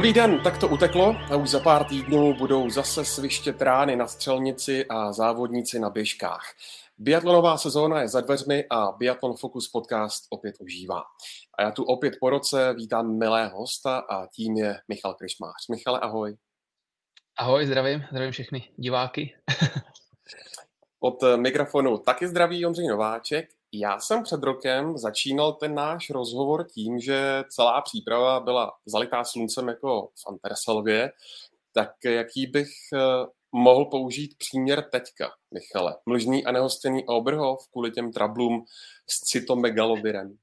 Dobrý den, tak to uteklo a už za pár týdnů budou zase svištět rány na střelnici a závodníci na běžkách. Biatlonová sezóna je za dveřmi a Biatlon Focus podcast opět užívá. A já tu opět po roce vítám milého hosta a tím je Michal Kryšmář. Michale, ahoj. Ahoj, zdravím, zdravím všechny diváky. Od mikrofonu taky zdraví Ondřej Nováček. Já jsem před rokem začínal ten náš rozhovor tím, že celá příprava byla zalitá sluncem jako v Anterselvě, tak jaký bych eh, mohl použít příměr teďka, Michale? Mlžný a nehostěný Oberhof kvůli těm trablům s cytomegalobirem?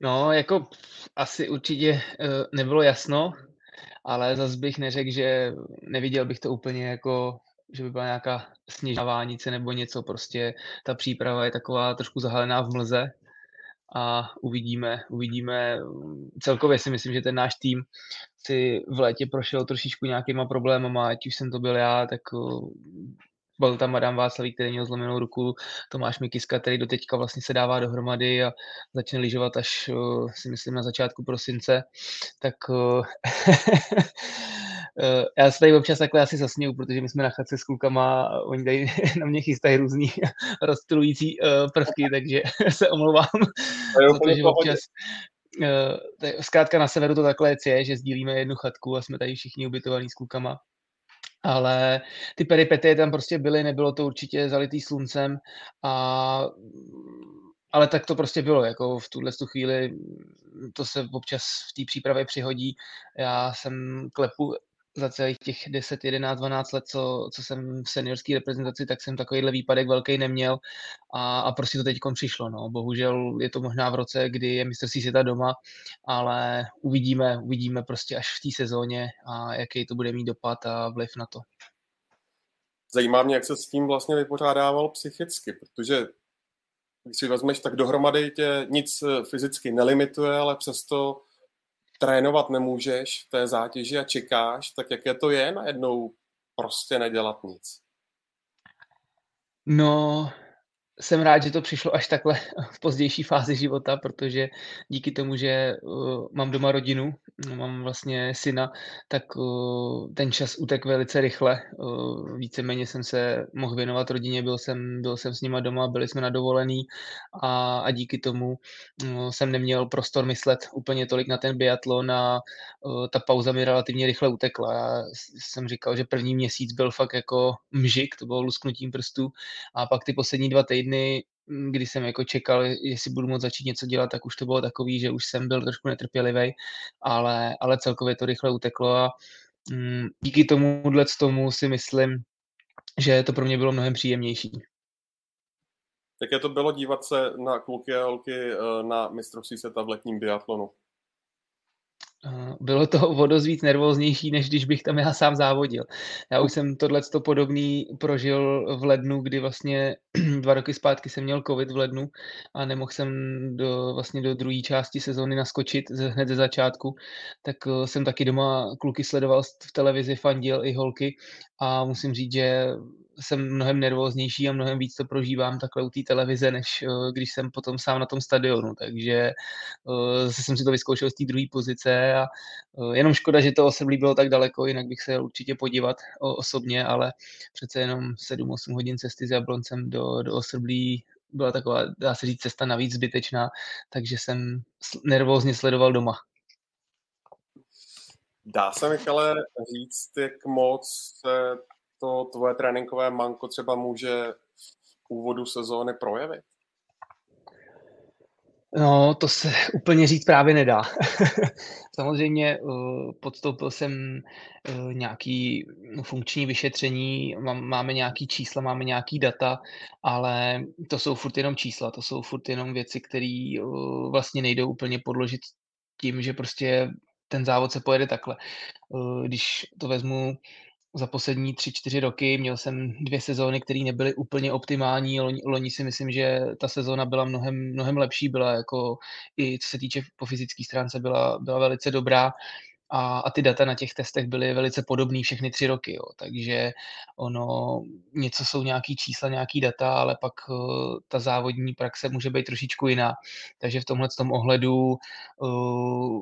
No, jako asi určitě eh, nebylo jasno, ale zase bych neřekl, že neviděl bych to úplně jako že by byla nějaká sněžná vánice nebo něco, prostě ta příprava je taková trošku zahalená v mlze a uvidíme, uvidíme. Celkově si myslím, že ten náš tým si v létě prošel trošičku nějakýma problémama, ať už jsem to byl já, tak byl tam Adam Václavík, který měl zlomenou ruku, Tomáš Mikiska, který do teďka vlastně se dává dohromady a začne lyžovat až si myslím na začátku prosince, tak já se tady občas takhle asi zasněju, protože my jsme na chatce s klukama a oni tady na mě chystají různý rozstřelující uh, prvky, takže se omlouvám, protože občas uh, zkrátka na severu to takhle je, že sdílíme jednu chatku a jsme tady všichni ubytovaní s klukama. Ale ty peripety tam prostě byly, nebylo to určitě zalitý sluncem a ale tak to prostě bylo, jako v tuhle tu chvíli to se občas v té přípravě přihodí. Já jsem klepu za celých těch 10, 11, 12 let, co, co jsem v seniorské reprezentaci, tak jsem takovýhle výpadek velký neměl a, a prostě to teď přišlo. No. Bohužel je to možná v roce, kdy je mistrovství světa doma, ale uvidíme, uvidíme prostě až v té sezóně a jaký to bude mít dopad a vliv na to. Zajímá mě, jak se s tím vlastně vypořádával psychicky, protože když si vezmeš, tak dohromady tě nic fyzicky nelimituje, ale přesto trénovat nemůžeš v té zátěži a čekáš, tak jaké to je najednou prostě nedělat nic? No, jsem rád, že to přišlo až takhle v pozdější fázi života, protože díky tomu, že uh, mám doma rodinu, mám vlastně syna, tak uh, ten čas utek velice rychle. Uh, víceméně jsem se mohl věnovat rodině, byl jsem, byl jsem s nima doma, byli jsme na dovolený a, a díky tomu uh, jsem neměl prostor myslet úplně tolik na ten biatlon a uh, ta pauza mi relativně rychle utekla. Já jsem říkal, že první měsíc byl fakt jako mžik, to bylo lusknutím prstů a pak ty poslední dva týdny týdny, mm, kdy jsem jako čekal, jestli budu moct začít něco dělat, tak už to bylo takový, že už jsem byl trošku netrpělivý, ale, ale celkově to rychle uteklo a mm, díky tomuhle tomu si myslím, že to pro mě bylo mnohem příjemnější. je to bylo dívat se na kluky a holky eh, na mistrovství světa v letním biatlonu? Bylo to o dost víc nervóznější, než když bych tam já sám závodil. Já už jsem tohle podobný prožil v lednu, kdy vlastně dva roky zpátky jsem měl covid v lednu a nemohl jsem do, vlastně do druhé části sezóny naskočit hned ze začátku, tak eh, jsem taky doma kluky sledoval v televizi, fandil i holky a musím říct, že jsem mnohem nervóznější a mnohem víc to prožívám takhle u té televize, než uh, když jsem potom sám na tom stadionu. Takže uh, jsem si to vyzkoušel z té druhé pozice a uh, jenom škoda, že to osobní bylo tak daleko, jinak bych se určitě podívat osobně, ale přece jenom 7-8 hodin cesty s Jabloncem do, do Ostrblí byla taková, dá se říct, cesta navíc zbytečná, takže jsem nervózně sledoval doma. Dá se, Michale, říct, jak moc se to tvoje tréninkové manko třeba může v úvodu sezóny projevit? No, to se úplně říct právě nedá. Samozřejmě uh, podstoupil jsem uh, nějaký funkční vyšetření, máme nějaký čísla, máme nějaký data, ale to jsou furt jenom čísla, to jsou furt jenom věci, které uh, vlastně nejdou úplně podložit tím, že prostě ten závod se pojede takhle. Když to vezmu za poslední tři, čtyři roky. Měl jsem dvě sezóny, které nebyly úplně optimální. Loni, loni si myslím, že ta sezóna byla mnohem, mnohem lepší, byla jako i co se týče po fyzické stránce, byla, byla velice dobrá. A, a ty data na těch testech byly velice podobné všechny tři roky. Jo. Takže ono, něco jsou nějaký čísla, nějaký data, ale pak uh, ta závodní praxe může být trošičku jiná. Takže v tomhle tom ohledu uh,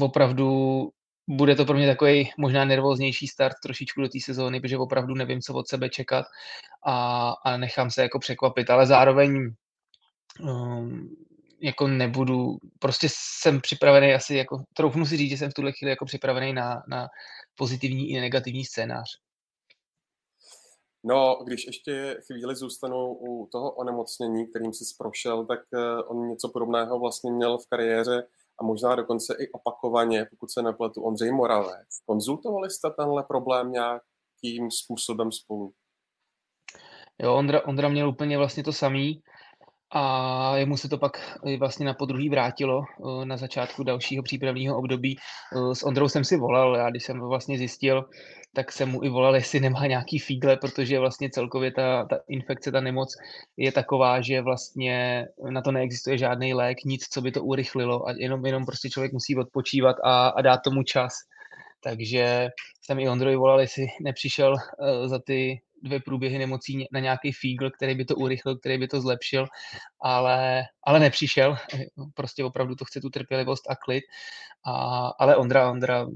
opravdu bude to pro mě takový možná nervóznější start trošičku do té sezóny, protože opravdu nevím, co od sebe čekat a, a nechám se jako překvapit, ale zároveň um, jako nebudu, prostě jsem připravený asi, jako, troufnu si říct, že jsem v tuhle chvíli jako připravený na, na pozitivní i negativní scénář. No, když ještě chvíli zůstanu u toho onemocnění, kterým jsi prošel, tak eh, on něco podobného vlastně měl v kariéře a možná dokonce i opakovaně, pokud se nepletu, Ondřej Moravec. Konzultovali jste tenhle problém nějakým způsobem spolu? Jo, Ondra, Ondra měl úplně vlastně to samý. A jemu se to pak vlastně na podruhý vrátilo eh, na začátku dalšího přípravního období. Eh, s Ondrou jsem si volal, já když jsem vlastně zjistil, tak jsem mu i volal, jestli nemá nějaký fígle, protože vlastně celkově ta, ta infekce, ta nemoc je taková, že vlastně na to neexistuje žádný lék, nic, co by to urychlilo a jenom, jenom prostě člověk musí odpočívat a, a dát tomu čas. Takže jsem i Ondrovi volal, jestli nepřišel uh, za ty dvě průběhy nemocí na nějaký fígl, který by to urychlil, který by to zlepšil, ale, ale nepřišel. Prostě opravdu to chce tu trpělivost a klid. A, ale Ondra, Ondra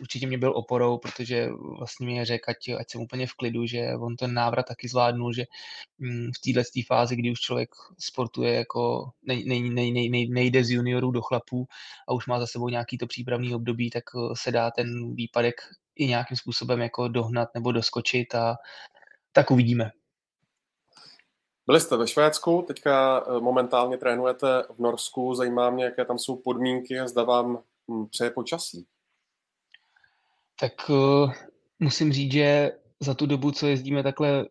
určitě mě byl oporou, protože vlastně mi řekl, ať, ať jsem úplně v klidu, že on ten návrat taky zvládnul, že mm, v této fázi, kdy už člověk sportuje jako nej, nej, nej, nej, nej, nejde z juniorů do chlapů a už má za sebou nějaký to přípravný období, tak se dá ten výpadek i nějakým způsobem jako dohnat nebo doskočit a tak uvidíme. Byli jste ve Švédsku, teďka eh, momentálně trénujete v Norsku. Zajímá mě, jaké tam jsou podmínky a zda vám hm, přeje počasí. Tak uh, musím říct, že za tu dobu, co jezdíme takhle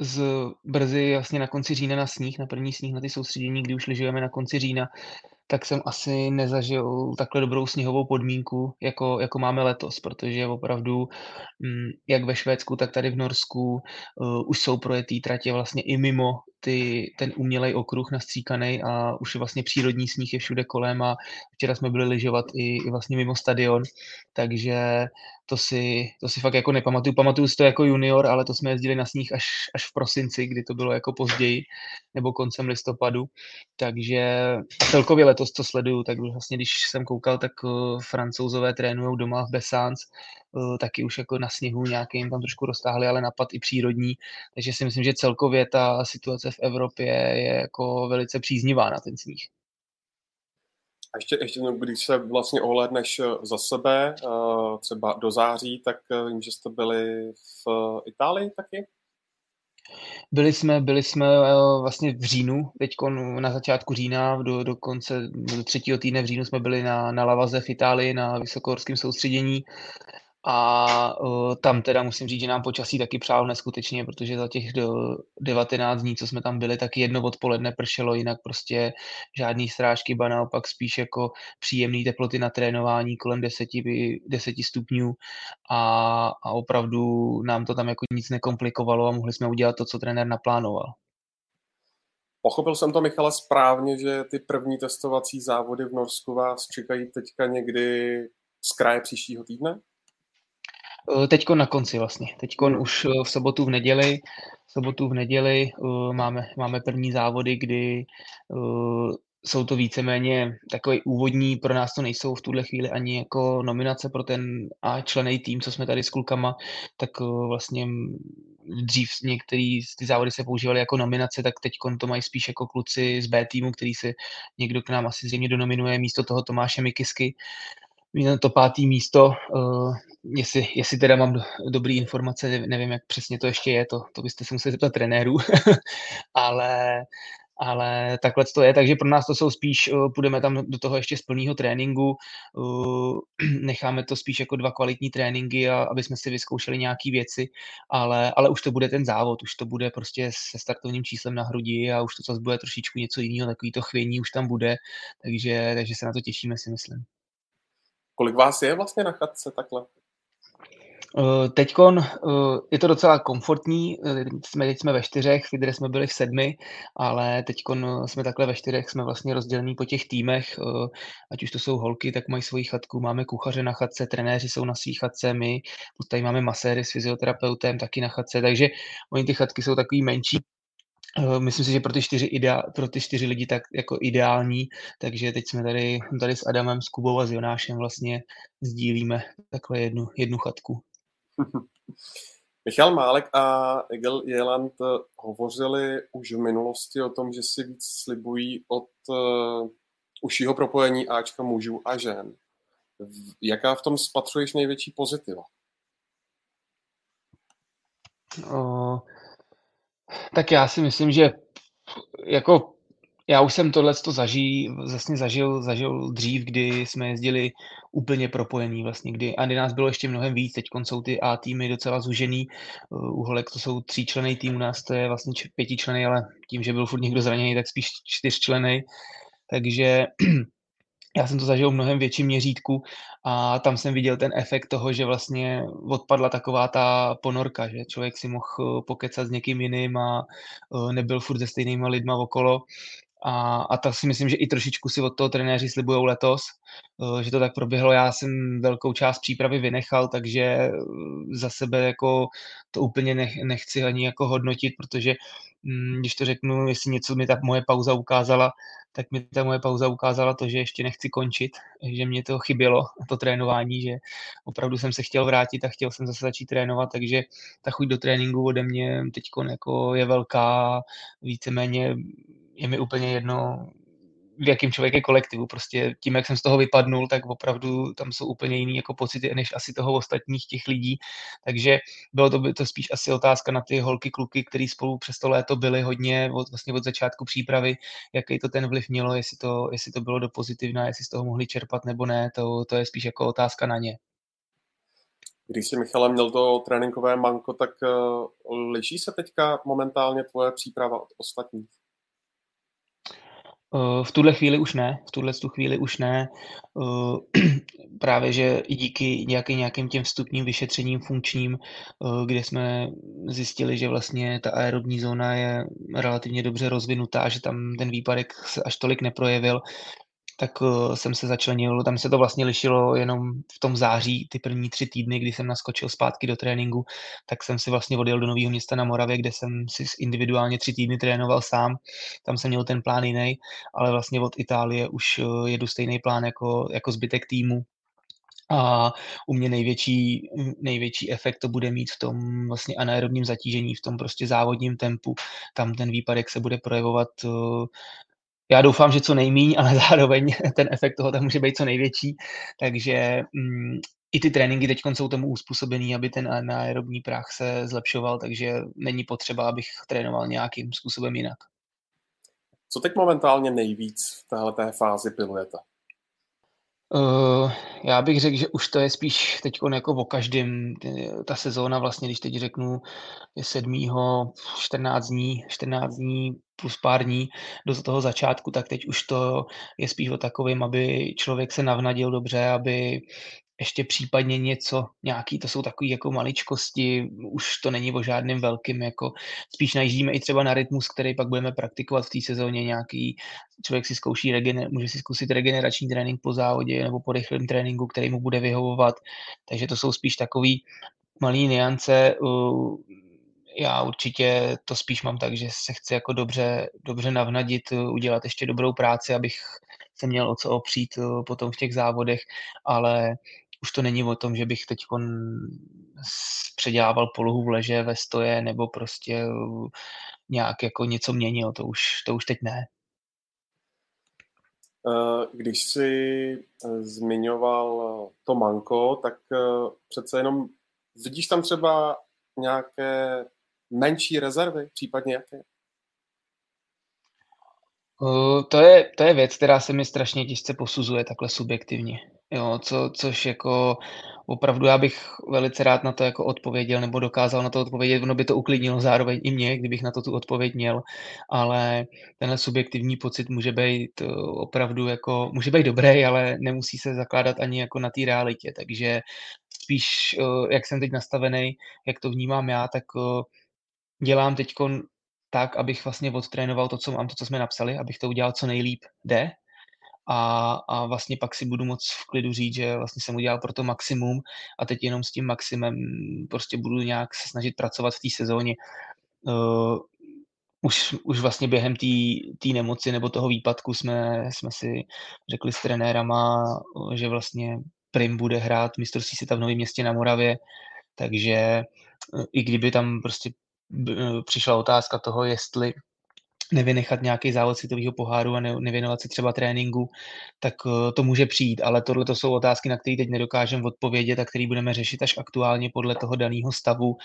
z brzy vlastně na konci října na sníh, na první sníh na ty soustředění, kdy už lyžujeme na konci října, tak jsem asi nezažil takhle dobrou sněhovou podmínku, jako, jako máme letos, protože opravdu mm, jak ve Švédsku, tak tady v Norsku uh, už jsou projetý tratě vlastně i mimo ty, ten umělej okruh nastříkaný a už je vlastně přírodní sníh je všude kolem a včera jsme byli lyžovat i, i vlastně mimo stadion, takže to si, to si fakt jako nepamatuju. Pamatuju si to jako junior, ale to jsme jezdili na sníh až, až v prosinci, kdy to bylo jako později, nebo koncem listopadu. Takže celkově letos, co sleduju, tak vlastně když jsem koukal, tak uh, francouzové trénují doma v Bessans, uh, taky už jako na sněhu nějakým tam trošku roztáhli, ale napad i přírodní. Takže si myslím, že celkově ta situace v Evropě je jako velice příznivá na ten sníh. A ještě, ještě když se vlastně ohledneš eh, za sebe, eh, třeba do září, tak eh, vím, že jste byli v Itálii taky? Byli jsme, byli jsme vlastně v říjnu, teď na začátku října, do, do konce, do třetího týdne v říjnu jsme byli na, na Lavaze v Itálii na vysokohorském soustředění a uh, tam teda musím říct, že nám počasí taky přálo neskutečně, protože za těch do 19 dní, co jsme tam byli, tak jedno odpoledne pršelo, jinak prostě žádný strážky, ba naopak spíš jako příjemné teploty na trénování kolem 10, 10 stupňů a, a opravdu nám to tam jako nic nekomplikovalo a mohli jsme udělat to, co trenér naplánoval. Pochopil jsem to, Michale, správně, že ty první testovací závody v Norsku vás čekají teďka někdy z kraje příštího týdne? Eh, teďko na konci vlastně. Teďko už eh, v sobotu v neděli, v sobotu v neděli uh, máme, máme první závody, kdy jsou to víceméně takový úvodní, pro nás to nejsou v tuhle chvíli ani jako nominace pro ten A členej tým, co jsme tady s klukama, tak vlastně dřív některý z ty závody se používaly jako nominace, tak teď to mají spíš jako kluci z B týmu, který se někdo k nám asi zřejmě donominuje místo toho Tomáše Mikisky to pátý místo, uh, jestli, jestli teda mám do, dobrý informace, nevím, jak přesně to ještě je, to, to byste se museli zeptat trenérů, ale, ale takhle to je, takže pro nás to jsou spíš, uh, půjdeme tam do toho ještě z plného tréninku, uh, necháme to spíš jako dva kvalitní tréninky, a, aby jsme si vyzkoušeli nějaké věci, ale, ale už to bude ten závod, už to bude prostě se startovním číslem na hrudi a už to zase bude trošičku něco jiného, takový to chvění už tam bude, takže, takže se na to těšíme si myslím. Kolik vás je vlastně na chatce takhle? Uh, teďkon uh, je to docela komfortní, uh, jsme, teď jsme ve čtyřech, v jsme byli v sedmi, ale teďkon jsme takhle ve čtyřech, jsme vlastně rozdělení po těch týmech, ať už to jsou holky, tak mají svoji chatku, máme kuchaře na chatce, trenéři jsou na svý chatce, my tady máme maséry s fyzioterapeutem taky na chatce, takže oni ty chatky jsou takový menší, Eh, myslím si, že pro ty čtyři, idea, pro ty čtyři lidi tak jako ideální, takže teď jsme tady, tady s Adamem, s Kubou a s Jonášem vlastně sdílíme takhle jednu, jednu chatku. Michal Málek a Egel Jeland hovořili už v minulosti o tom, že si víc slibují od uh, užšího propojení Ačka mužů a žen. Jaká v tom spatřuješ největší pozitiva? Uh, tak já si myslím, že jako já už jsem tohle to zaží, vlastně zažil, zažil dřív, kdy jsme jezdili úplně propojený vlastně, kdy, a kdy nás bylo ještě mnohem víc, teď jsou ty A týmy docela zužený, u Holek to jsou tříčlený tým, u nás to je vlastně pětičlený, ale tím, že byl furt někdo zraněný, tak spíš čtyřčlený, takže já jsem to zažil v mnohem větším měřítku a tam jsem viděl ten efekt toho, že vlastně odpadla taková ta ponorka, že člověk si mohl pokecat s někým jiným a eh, nebyl furt se stejnýma lidma okolo. A, a tak si myslím, že i trošičku si od toho trenéři slibují letos, eh, že to tak proběhlo. Já jsem velkou část přípravy vynechal, takže za sebe jako to úplně nech, nechci ani jako hodnotit, protože mm, když to řeknu, jestli něco mi ta moje pauza ukázala, tak mi ta moje pauza ukázala to, že ještě nechci končit, že mě to chybělo, to trénování, že opravdu jsem se chtěl vrátit a chtěl jsem zase začít trénovat, takže ta chuť do tréninku ode mě teď jako je velká, víceméně je mi úplně jedno, v jakým člověk je kolektivu. Prostě tím, jak jsem z toho vypadnul, tak opravdu tam jsou úplně jiný jako pocity, než asi toho ostatních těch lidí. Takže bylo to, to spíš asi otázka na ty holky, kluky, který spolu přes to léto byli hodně od, vlastně od začátku přípravy, jaký to ten vliv mělo, jestli to, jestli to bylo do pozitivna, jestli z toho mohli čerpat nebo ne, to, to je spíš jako otázka na ně. Když jsi Michale měl to tréninkové manko, tak uh, liší se teďka momentálně tvoje příprava od ostatních? Eh, v tuhle chvíli už ne, v tuhle tu chvíli už ne. Eh, právě, že i díky nějaký, nějakým těm vstupním vyšetřením funkčním, eh, kde jsme zjistili, že vlastně ta aerobní zóna je relativně dobře rozvinutá, že tam ten výpadek se až tolik neprojevil, tak uh, jsem se začlenil, tam se to vlastně lišilo jenom v tom září, ty první tři týdny, kdy jsem naskočil zpátky do tréninku, tak jsem si vlastně odjel do Nového města na Moravě, kde jsem si individuálně tři týdny trénoval sám, tam jsem měl ten plán jiný, ale vlastně od Itálie už uh, jedu stejný plán jako, jako zbytek týmu, a u mě největší, největší efekt to bude mít v tom vlastně anaerobním zatížení, v tom prostě závodním tempu. Tam ten výpadek se bude projevovat uh, já doufám, že co nejmíň, ale zároveň ten efekt toho tam může být co největší. Takže mm, i ty tréninky teď jsou tomu uspůsobený, aby ten anaerobní prach se zlepšoval, takže není potřeba, abych trénoval nějakým způsobem jinak. Co teď momentálně nejvíc v této fázi pilujete? Uh, já bych řekl, že už to je spíš teď jako o každém. Ta sezóna vlastně, když teď řeknu, je 7. 14 dní, 14 dní plus pár dní do toho začátku, tak teď už to je spíš o takovým, aby člověk se navnadil dobře, aby ještě případně něco, nějaký, to jsou takové jako maličkosti, už to není o žádném velkým, jako spíš najíždíme i třeba na rytmus, který pak budeme praktikovat v té sezóně, nějaký, člověk si zkouší, regener, může si zkusit regenerační trénink po závodě nebo po rychlém tréninku, který mu bude vyhovovat, takže to jsou spíš takový malý niance, já určitě to spíš mám tak, že se chci jako dobře, dobře navnadit, udělat ještě dobrou práci, abych se měl o co opřít potom v těch závodech, ale už to není o tom, že bych teď předělával polohu v leže ve stoje nebo prostě nějak jako něco měnil, to už, to už teď ne. Eh, když jsi eh, zmiňoval to manko, tak eh, přece jenom vidíš tam třeba nějaké menší rezervy, případně jaké? Uh, to, je, to je věc, která se mi strašně těžce posuzuje takhle subjektivně. Jo, co, což jako opravdu já bych velice rád na to jako odpověděl nebo dokázal na to odpovědět, ono by to uklidnilo zároveň i mě, kdybych na to tu odpověď měl, ale tenhle subjektivní pocit může být uh, opravdu jako, může být dobrý, ale nemusí se zakládat ani jako na té realitě, takže spíš, uh, jak jsem teď nastavený, jak to vnímám já, tak dělám teď tak, abych vlastně odtrénoval to, co mám, to, co jsme napsali, abych to udělal co nejlíp jde. A, a vlastně pak si budu moc v klidu říct, že vlastně jsem udělal pro to maximum a teď jenom s tím maximem prostě budu nějak se snažit pracovat v té sezóně. Uh, už, už vlastně během té nemoci nebo toho výpadku jsme, jsme si řekli s trenérama, že vlastně Prim bude hrát mistrovství světa v Novém městě na Moravě, takže e, i kdyby tam prostě e, přišla otázka toho, jestli nevynechat nějaký závod světového poháru a nevěnovat se třeba tréninku, tak eh, to může přijít, ale tohle to jsou otázky, na které teď nedokážeme odpovědět a které budeme řešit až aktuálně podle toho daného stavu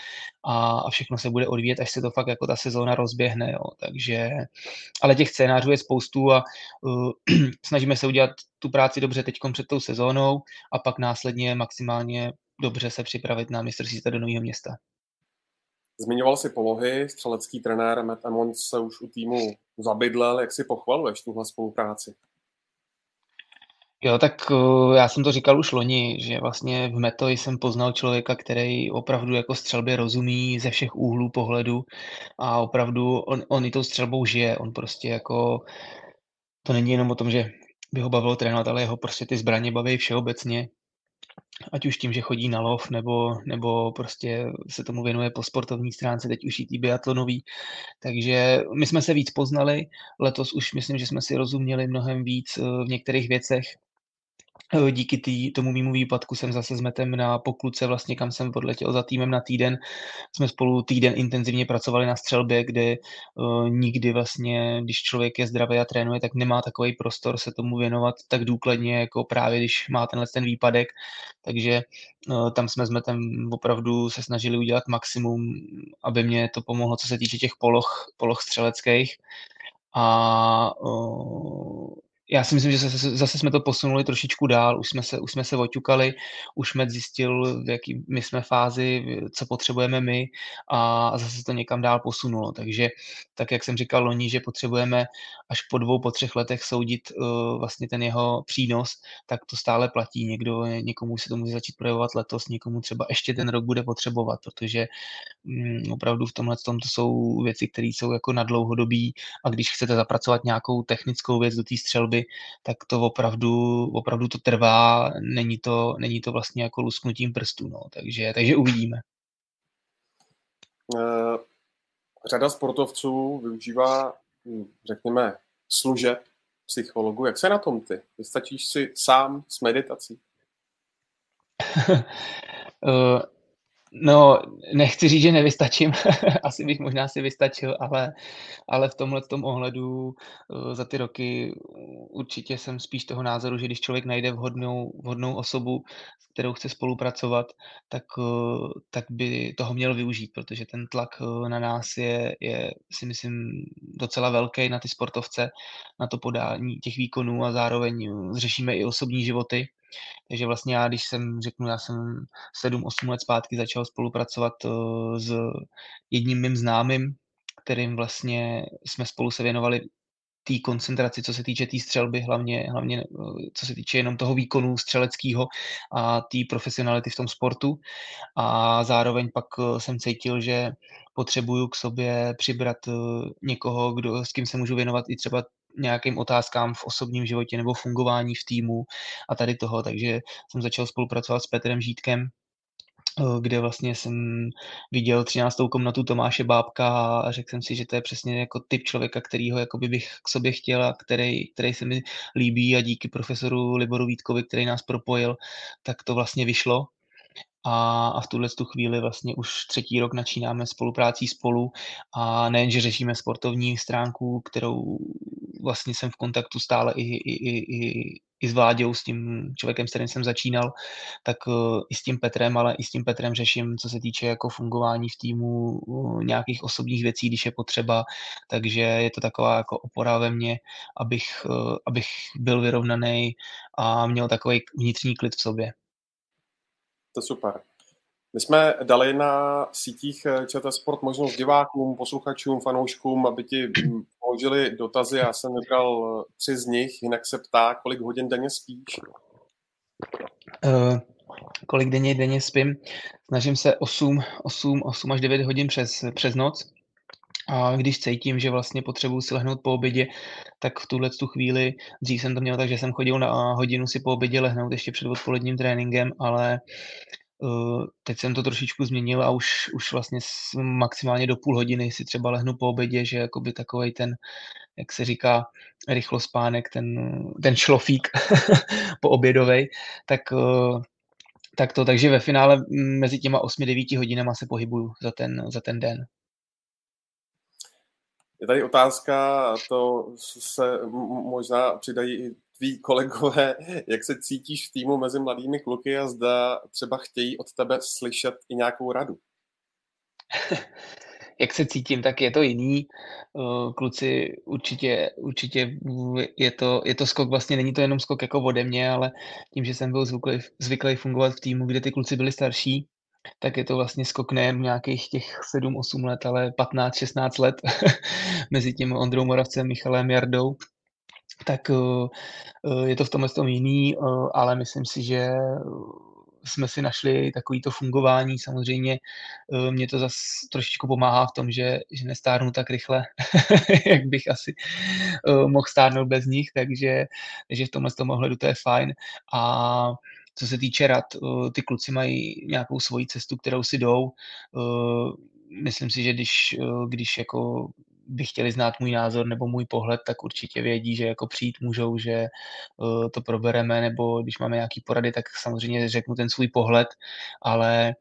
a, a všechno se bude odvíjet, až se to fakt jako ta sezóna rozběhne, jo. takže, ale těch scénářů je spoustu a uh, snažíme se udělat tu práci dobře teď před tou sezónou a pak následně maximálně dobře se připravit na mistrovství do nového města. Zmiňoval si polohy, střelecký trenér Matt Emmons se už u týmu zabydlel. Jak si pochvaluješ tuhle spolupráci? Jo, tak uh, já jsem to říkal už loni, že vlastně v Meto jsem poznal člověka, který opravdu jako střelbě rozumí ze všech úhlů pohledu a opravdu on, on i tou střelbou žije. On prostě jako, to není jenom o tom, že by ho bavilo trénovat, ale jeho prostě ty zbraně baví všeobecně ať už tím, že chodí na lov, nebo, nebo prostě se tomu věnuje po sportovní stránce, teď už i biatlonový. Takže my jsme se víc poznali, letos už myslím, že jsme si rozuměli mnohem víc eh, v některých věcech, díky tý, tomu mýmu výpadku jsem zase s Metem na pokluce, vlastně kam jsem odletěl za týmem na týden. Jsme spolu týden intenzivně pracovali na střelbě, kde uh, nikdy vlastně, když člověk je zdravý a trénuje, tak nemá takový prostor se tomu věnovat tak důkladně, jako právě když má tenhle ten výpadek. Takže uh, tam jsme s Metem opravdu se snažili udělat maximum, aby mě to pomohlo, co se týče těch poloh, poloh střeleckých. A uh, já si myslím, že zase, zase jsme to posunuli trošičku dál, už jsme se, už jsme se oťukali, už jsme zjistil, v jaký my jsme fázi, co potřebujeme my a zase to někam dál posunulo. Takže tak, jak jsem říkal loni, že potřebujeme až po dvou, po třech letech soudit uh, vlastně ten jeho přínos, tak to stále platí. Někdo, někomu se to může začít projevovat letos, někomu třeba ještě ten rok bude potřebovat, protože um, opravdu v tomhle tom to jsou věci, které jsou jako na dlouhodobí a když chcete zapracovat nějakou technickou věc do té střelby, tak to opravdu, opravdu to trvá, není to, není to vlastně jako lusknutím prstů, no, takže, takže uvidíme. Uh, řada sportovců využívá, hm, řekněme, služeb psychologu. Jak se na tom ty? Vystačíš si sám s meditací? No, nechci říct, že nevystačím, asi bych možná si vystačil, ale, ale v tomhle tom ohledu eh, za ty roky určitě jsem spíš toho názoru, že když člověk najde vhodnou, vhodnou osobu, s kterou chce spolupracovat, tak, eh, tak by toho měl využít, protože ten tlak eh, na nás je, je, si myslím, docela velký na ty sportovce, na to podání těch výkonů a zároveň řešíme i osobní životy, takže vlastně já, když jsem, řeknu, já jsem 7-8 let zpátky začal spolupracovat uh, s jedním mým známým, kterým vlastně jsme spolu se věnovali té koncentraci, co se týče té tý střelby, hlavně, hlavně eh, co se týče jenom toho výkonu střeleckého a té profesionality v tom sportu. A zároveň pak eh, jsem cítil, že potřebuju k sobě přibrat někoho, kdo, s kým se můžu věnovat i třeba nějakým otázkám v osobním životě nebo fungování v týmu a tady toho, takže jsem začal spolupracovat s Petrem Žítkem, eh, kde vlastně jsem viděl 13. komnatu Tomáše Bábka a řekl jsem si, že to je přesně jako typ člověka, kterýho jakoby bych k sobě chtěl a který, který se mi líbí a díky profesoru Liboru Vítkovi, který nás propojil, tak to vlastně vyšlo a, a v tuhle tu chvíli vlastně už třetí rok načínáme spoluprácí spolu a nejen, že řešíme sportovní stránku, kterou vlastně jsem v kontaktu stále i, i, i, i, i s Vláďou, s tím člověkem, s kterým jsem začínal, tak uh, i s tím Petrem, ale i s tím Petrem řeším, co se týče jako fungování v týmu, uh, nějakých osobních věcí, když je potřeba, takže je to taková jako opora ve mně, abych, uh, abych byl vyrovnaný a měl takový vnitřní klid v sobě. To super. My jsme dali na sítích eh, ČT Sport možnost divákům, posluchačům, fanouškům, aby ti mm, položili dotazy. Já jsem vybral eh, tři z nich, jinak se ptá, kolik hodin denně spíš? Uh, kolik denně denně spím? Snažím se 8, 8, 8 až 9 hodin přes, přes noc. A když cítím, že vlastně potřebuji si lehnout po obědě, tak v tuhle tu chvíli, dřív jsem to měl tak, že jsem chodil na hodinu si po obědě lehnout ještě před odpoledním tréninkem, ale teď jsem to trošičku změnil a už, už vlastně maximálně do půl hodiny si třeba lehnu po obědě, že jakoby takovej ten, jak se říká, rychlospánek, ten, ten šlofík po obědovej, tak tak to, takže ve finále mezi těma 8-9 hodinama se pohybuju za ten, za ten den. Je tady otázka, to se možná přidají i tví kolegové, jak se cítíš v týmu mezi mladými kluky a zda třeba chtějí od tebe slyšet i nějakou radu? jak se cítím, tak je to jiný. Eh, kluci určitě, určitě je to, je to skok, vlastně není to jenom skok jako ode mě, ale tím, že jsem byl zvyklý, zvyklý fungovat v týmu, kde ty kluci byli starší, tak je to vlastně skok nejen nějakých těch 7-8 let, ale 15-16 let mezi tím Ondrou Moravcem, Michalem Jardou. Tak eh, eh, je to v tomhle tom jiný, ale myslím si, že jsme si našli takovýto fungování. Samozřejmě eh, mě to zase trošičku pomáhá v tom, že, že nestárnu tak rychle, jak bych asi eh, mohl stárnout bez nich, takže, takže v tomhle tom ohledu to je fajn. A co se týče rad, eh, ty kluci mají nějakou svoji cestu, kterou si jdou. Myslím si, že když, když jako by chtěli znát můj názor nebo můj pohled, tak určitě vědí, že jako přijít můžou, že to probereme, nebo když máme nějaký porady, tak samozřejmě řeknu ten svůj pohled, ale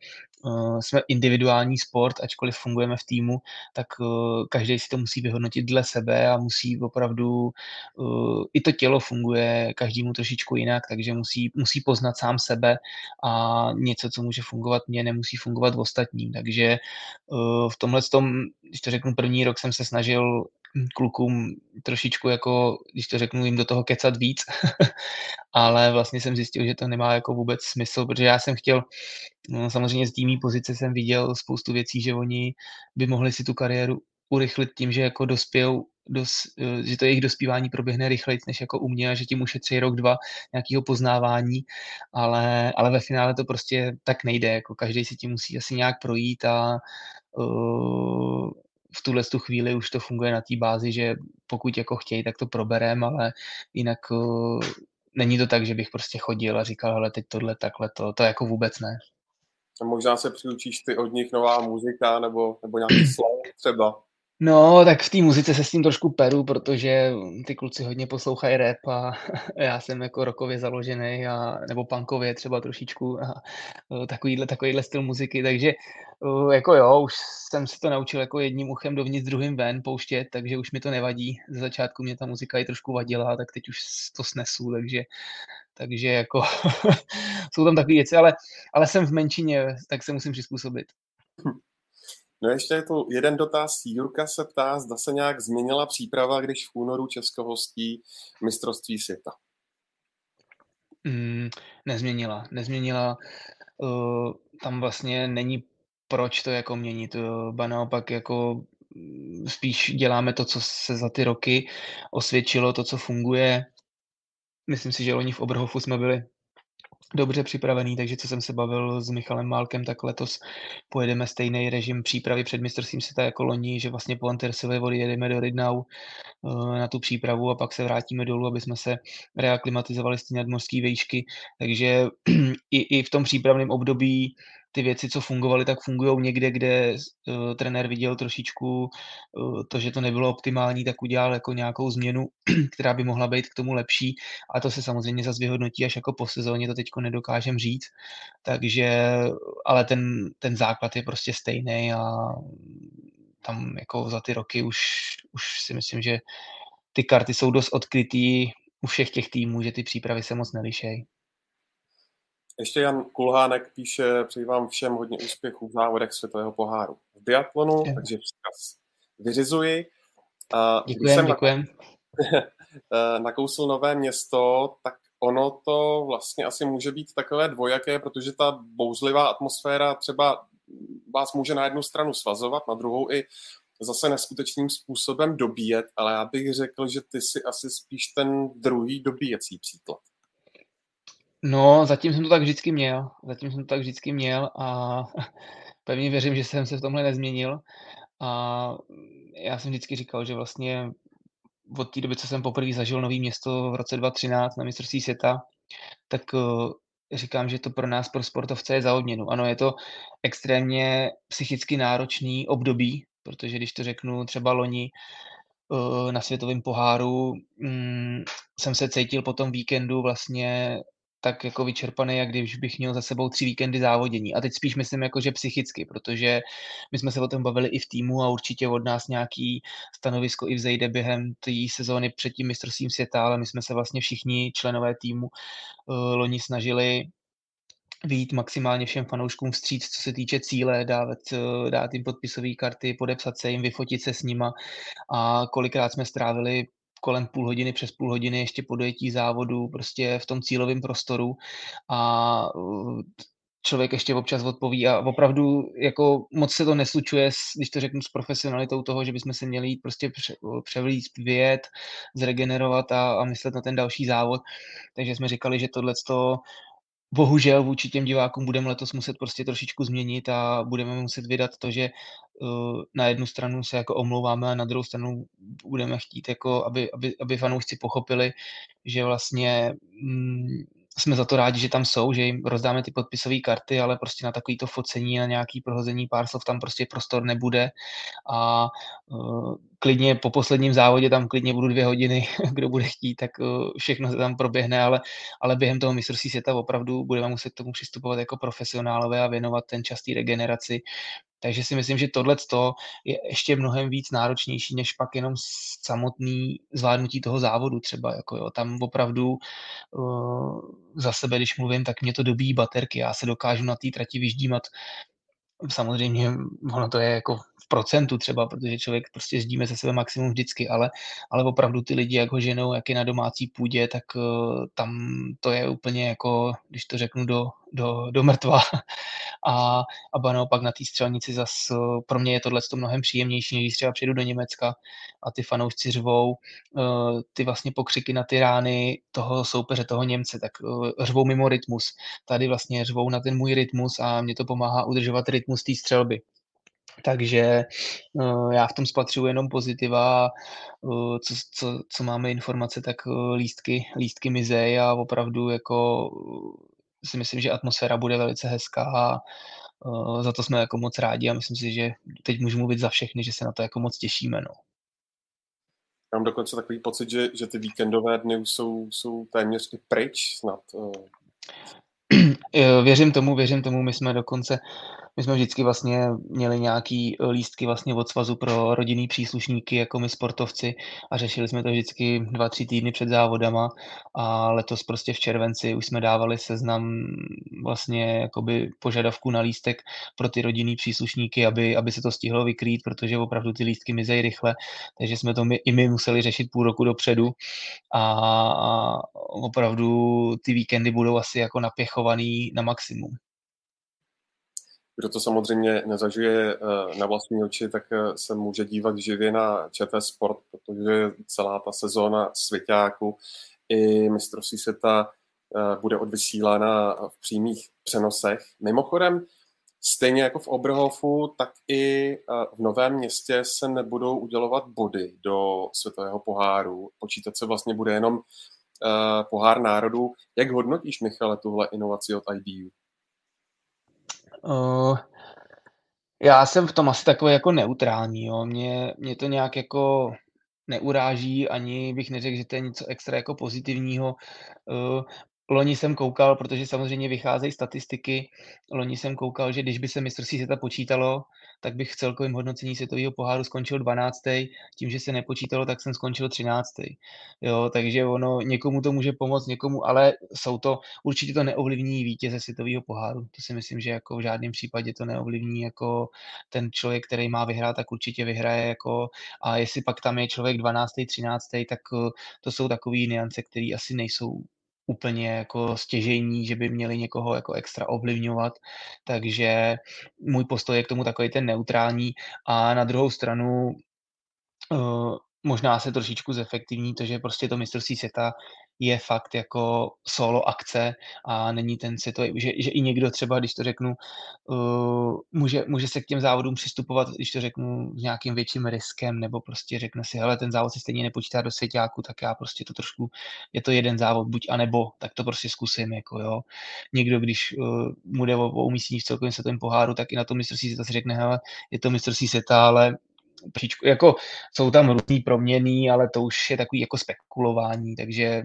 jsme individuální sport, ačkoliv fungujeme v týmu, tak uh, každý si to musí vyhodnotit dle sebe a musí opravdu, uh, i to tělo funguje každému trošičku jinak, takže musí, musí poznat sám sebe a něco, co může fungovat mně, nemusí fungovat v ostatním. Takže v tomhle tom, když to řeknu, první rok jsem se snažil klukům trošičku jako, když to řeknu, jim do toho kecat víc, ale vlastně jsem zjistil, že to nemá jako vůbec smysl, protože já jsem chtěl, no, samozřejmě z týmí pozice jsem viděl spoustu věcí, že oni by mohli si tu kariéru urychlit tím, že jako dospějou, dos, eh, že to jejich dospívání proběhne rychleji než jako u mě a že tím ušetří rok, dva nějakého poznávání, ale, ale ve finále to prostě tak nejde, jako každý si tím musí asi nějak projít a uh, v tuhle tu chvíli už to funguje na té bázi, že pokud jako chtějí, tak to proberem, ale jinak uh, není to tak, že bych prostě chodil a říkal, hele, teď tohle, takhle, to, to jako vůbec ne. A možná se přiučíš ty od nich nová muzika nebo, nebo nějaký slang třeba. No, tak v té muzice se s tím trošku peru, protože ty kluci hodně poslouchají rap a já jsem jako rokově založený, a, nebo punkově třeba trošičku a takovýhle, takovýhle styl muziky, takže jako jo, už jsem se to naučil jako jedním uchem dovnitř, druhým ven pouštět, takže už mi to nevadí. Ze začátku mě ta muzika i trošku vadila, tak teď už to snesu, takže, takže jako jsou tam takové věci, ale, ale jsem v menšině, tak se musím přizpůsobit. No ještě je tu jeden dotaz. Jurka se ptá, zda se nějak změnila příprava, když v únoru Česko hostí mistrovství světa. Mm, nezměnila. Nezměnila. Uh, tam vlastně není proč to jako měnit. Uh, ba naopak jako mm, spíš děláme to, co se za ty roky osvědčilo, to, co funguje. Myslím si, že loni v Oberhofu jsme byli dobře připravený, takže co jsem se bavil s Michalem Málkem, tak letos pojedeme stejný režim přípravy před mistrovstvím světa jako loni, že vlastně po Antersové vody jedeme do Rydnau eh, na tu přípravu a pak se vrátíme dolů, aby jsme se reaklimatizovali z té nadmorské výšky. Takže i, i v tom přípravném období ty věci, co fungovaly, tak fungují někde, kde uh, trenér viděl trošičku uh, to, že to nebylo optimální, tak udělal jako nějakou změnu, která by mohla být k tomu lepší. A to se samozřejmě zase vyhodnotí až jako po sezóně, to teďko nedokážem říct. Takže, ale ten, ten základ je prostě stejný a tam jako za ty roky už, už si myslím, že ty karty jsou dost odkrytý u všech těch týmů, že ty přípravy se moc nelišejí. Ještě Jan Kulhánek píše, přeji vám všem hodně úspěchů v závodech světového poháru v biatlonu, je. takže vzkaz vyřizuji. Děkujem, děkujem. nakousl nové město, tak ono to vlastně asi může být takové dvojaké, protože ta bouzlivá atmosféra třeba vás může na jednu stranu svazovat, na druhou i zase neskutečným způsobem dobíjet, ale já bych řekl, že ty si asi spíš ten druhý dobíjecí příklad. No, zatím jsem to tak vždycky měl. Zatím jsem to tak vždycky měl a pevně věřím, že jsem se v tomhle nezměnil. A já jsem vždycky říkal, že vlastně od té doby, co jsem poprvé zažil nový město v roce 2013 na mistrovství světa, tak eh, říkám, že to pro nás, pro sportovce je za odměnu. Ano, je to extrémně psychicky náročný období, protože když to řeknu třeba loni eh, na světovém poháru, mm, jsem se cítil po tom víkendu vlastně tak jako vyčerpaný, jak když bych měl za sebou tři víkendy závodění. A teď spíš myslím jako, že psychicky, protože my jsme se o tom bavili i v týmu a určitě od nás nějaký stanovisko i vzejde během té sezóny před tím mistrovstvím světa, ale my jsme se vlastně všichni členové týmu uh, loni snažili vyjít maximálně všem fanouškům vstříc, co se týče cíle, dát, eh, dát jim podpisové karty, podepsat se jim, vyfotit se s nima a kolikrát jsme strávili kolem půl hodiny, přes půl hodiny ještě po dojetí závodu prostě v tom cílovém prostoru a uh, člověk ještě občas odpoví a opravdu jako moc se to neslučuje, když to řeknu, s profesionalitou toho, že bychom se měli jít prostě pře, převlít, vyjet, zregenerovat a, a myslet na ten další závod. Takže jsme říkali, že tohle bohužel vůči těm divákům budeme letos muset prostě trošičku změnit a budeme muset vydat to, že na jednu stranu se jako omlouváme a na druhou stranu budeme chtít, jako aby, aby, aby fanoušci pochopili, že vlastně mm, jsme za to rádi, že tam jsou, že jim rozdáme ty podpisové karty, ale prostě na takovýto focení, na nějaký prohození pár slov tam prostě prostor nebude. A uh, klidně po posledním závodě tam klidně budu dvě hodiny, kdo bude chtít, tak uh, všechno se tam proběhne, ale, ale během toho mistrovství světa opravdu budeme muset k tomu přistupovat jako profesionálové a věnovat ten čas té regeneraci, takže si myslím, že tohle je ještě mnohem víc náročnější, než pak jenom samotný zvládnutí toho závodu třeba. Jako jo. Tam opravdu uh, za sebe, když mluvím, tak mě to dobíjí baterky. Já se dokážu na té trati vyždímat samozřejmě ono to je jako procentu třeba, protože člověk prostě zdíme ze sebe maximum vždycky, ale, ale opravdu ty lidi, jak ho ženou, jak je na domácí půdě, tak uh, tam to je úplně jako, když to řeknu, do, do, do mrtva. A, a ba naopak na té střelnici zas uh, pro mě je tohle mnohem příjemnější, než když třeba přijdu do Německa a ty fanoušci řvou uh, ty vlastně pokřiky na ty rány toho soupeře, toho Němce, tak řvou mimo rytmus. Tady vlastně řvou na ten můj rytmus a mě to pomáhá udržovat rytmus té střelby. Takže uh, já v tom spatřuji jenom pozitiva, uh, co, co, co máme informace, tak uh, lístky, lístky mizej a opravdu jako si myslím, že atmosféra bude velice hezká a za to jsme jako moc rádi a myslím si, že teď můžu mluvit za všechny, že se na to jako moc těšíme. No. Mám dokonce takový pocit, že, že ty víkendové dny už jsou, jsou téměř i pryč snad. Věřím tomu, věřím tomu, my jsme dokonce my jsme vždycky vlastně měli nějaký eh, lístky vlastně od svazu pro rodinný příslušníky, jako my sportovci a řešili jsme to vždycky dva, tři týdny před závodama a letos prostě v červenci už jsme dávali seznam vlastně jakoby požadavku na lístek pro ty rodinný příslušníky, aby, aby se to stihlo vykrýt, protože opravdu ty lístky mizejí rychle, takže jsme to my, i my museli řešit půl roku dopředu a, a opravdu ty víkendy budou asi jako napěchovaný na maximum. Kdo to samozřejmě nezažije eh, na vlastní oči, tak eh, se může dívat živě na ČT Sport, protože celá ta sezóna svěťáku i mistrovství světa eh, bude odvysílána v přímých přenosech. Mimochodem, stejně jako v Oberhofu, tak i v Novém městě se nebudou udělovat body do světového poháru. Počítat se vlastně bude jenom pohár národů. Jak hodnotíš, Michale, tuhle inovaci od IBU? Uh, já jsem v tom asi takový jako neutrální, jo. Mě, mě to nějak jako neuráží, ani bych neřekl, že to je něco extra jako pozitivního. Uh, Loni jsem koukal, protože samozřejmě vycházejí statistiky, loni jsem koukal, že když by se mistrovství světa počítalo, tak bych v celkovém hodnocení světového poháru skončil 12. Tím, že se nepočítalo, tak jsem skončil 13. Jo, takže ono někomu to může pomoct, někomu, ale jsou to, určitě to neovlivní vítěze světového poháru. To si myslím, že jako v žádném případě to neovlivní jako ten člověk, který má vyhrát, tak určitě vyhraje jako a jestli pak tam je člověk 12. 13. tak eh, to jsou takové niance, které asi nejsou úplně jako stěžení, že by měli někoho jako extra ovlivňovat, takže můj postoj je k tomu takový ten neutrální. A na druhou stranu uh, možná se trošičku zefektivní to, že prostě to mistrovství světa je fakt jako solo akce a není ten světový, že, že i někdo třeba, když to řeknu, uh, může, může se k těm závodům přistupovat, když to řeknu, s nějakým větším riskem, nebo prostě řekne si, hele, ten závod se stejně nepočítá do svěťáku, tak já prostě to trošku, je to jeden závod, buď a nebo, tak to prostě zkusím, jako jo. Někdo, když uh, mu jde o, o umístění v celkovém světovém poháru, tak i na to mistrovství světa si řekne, hele, je to mistrovství světa, ale příčku, jako jsou tam různý proměny, ale to už je takový jako spekulování, takže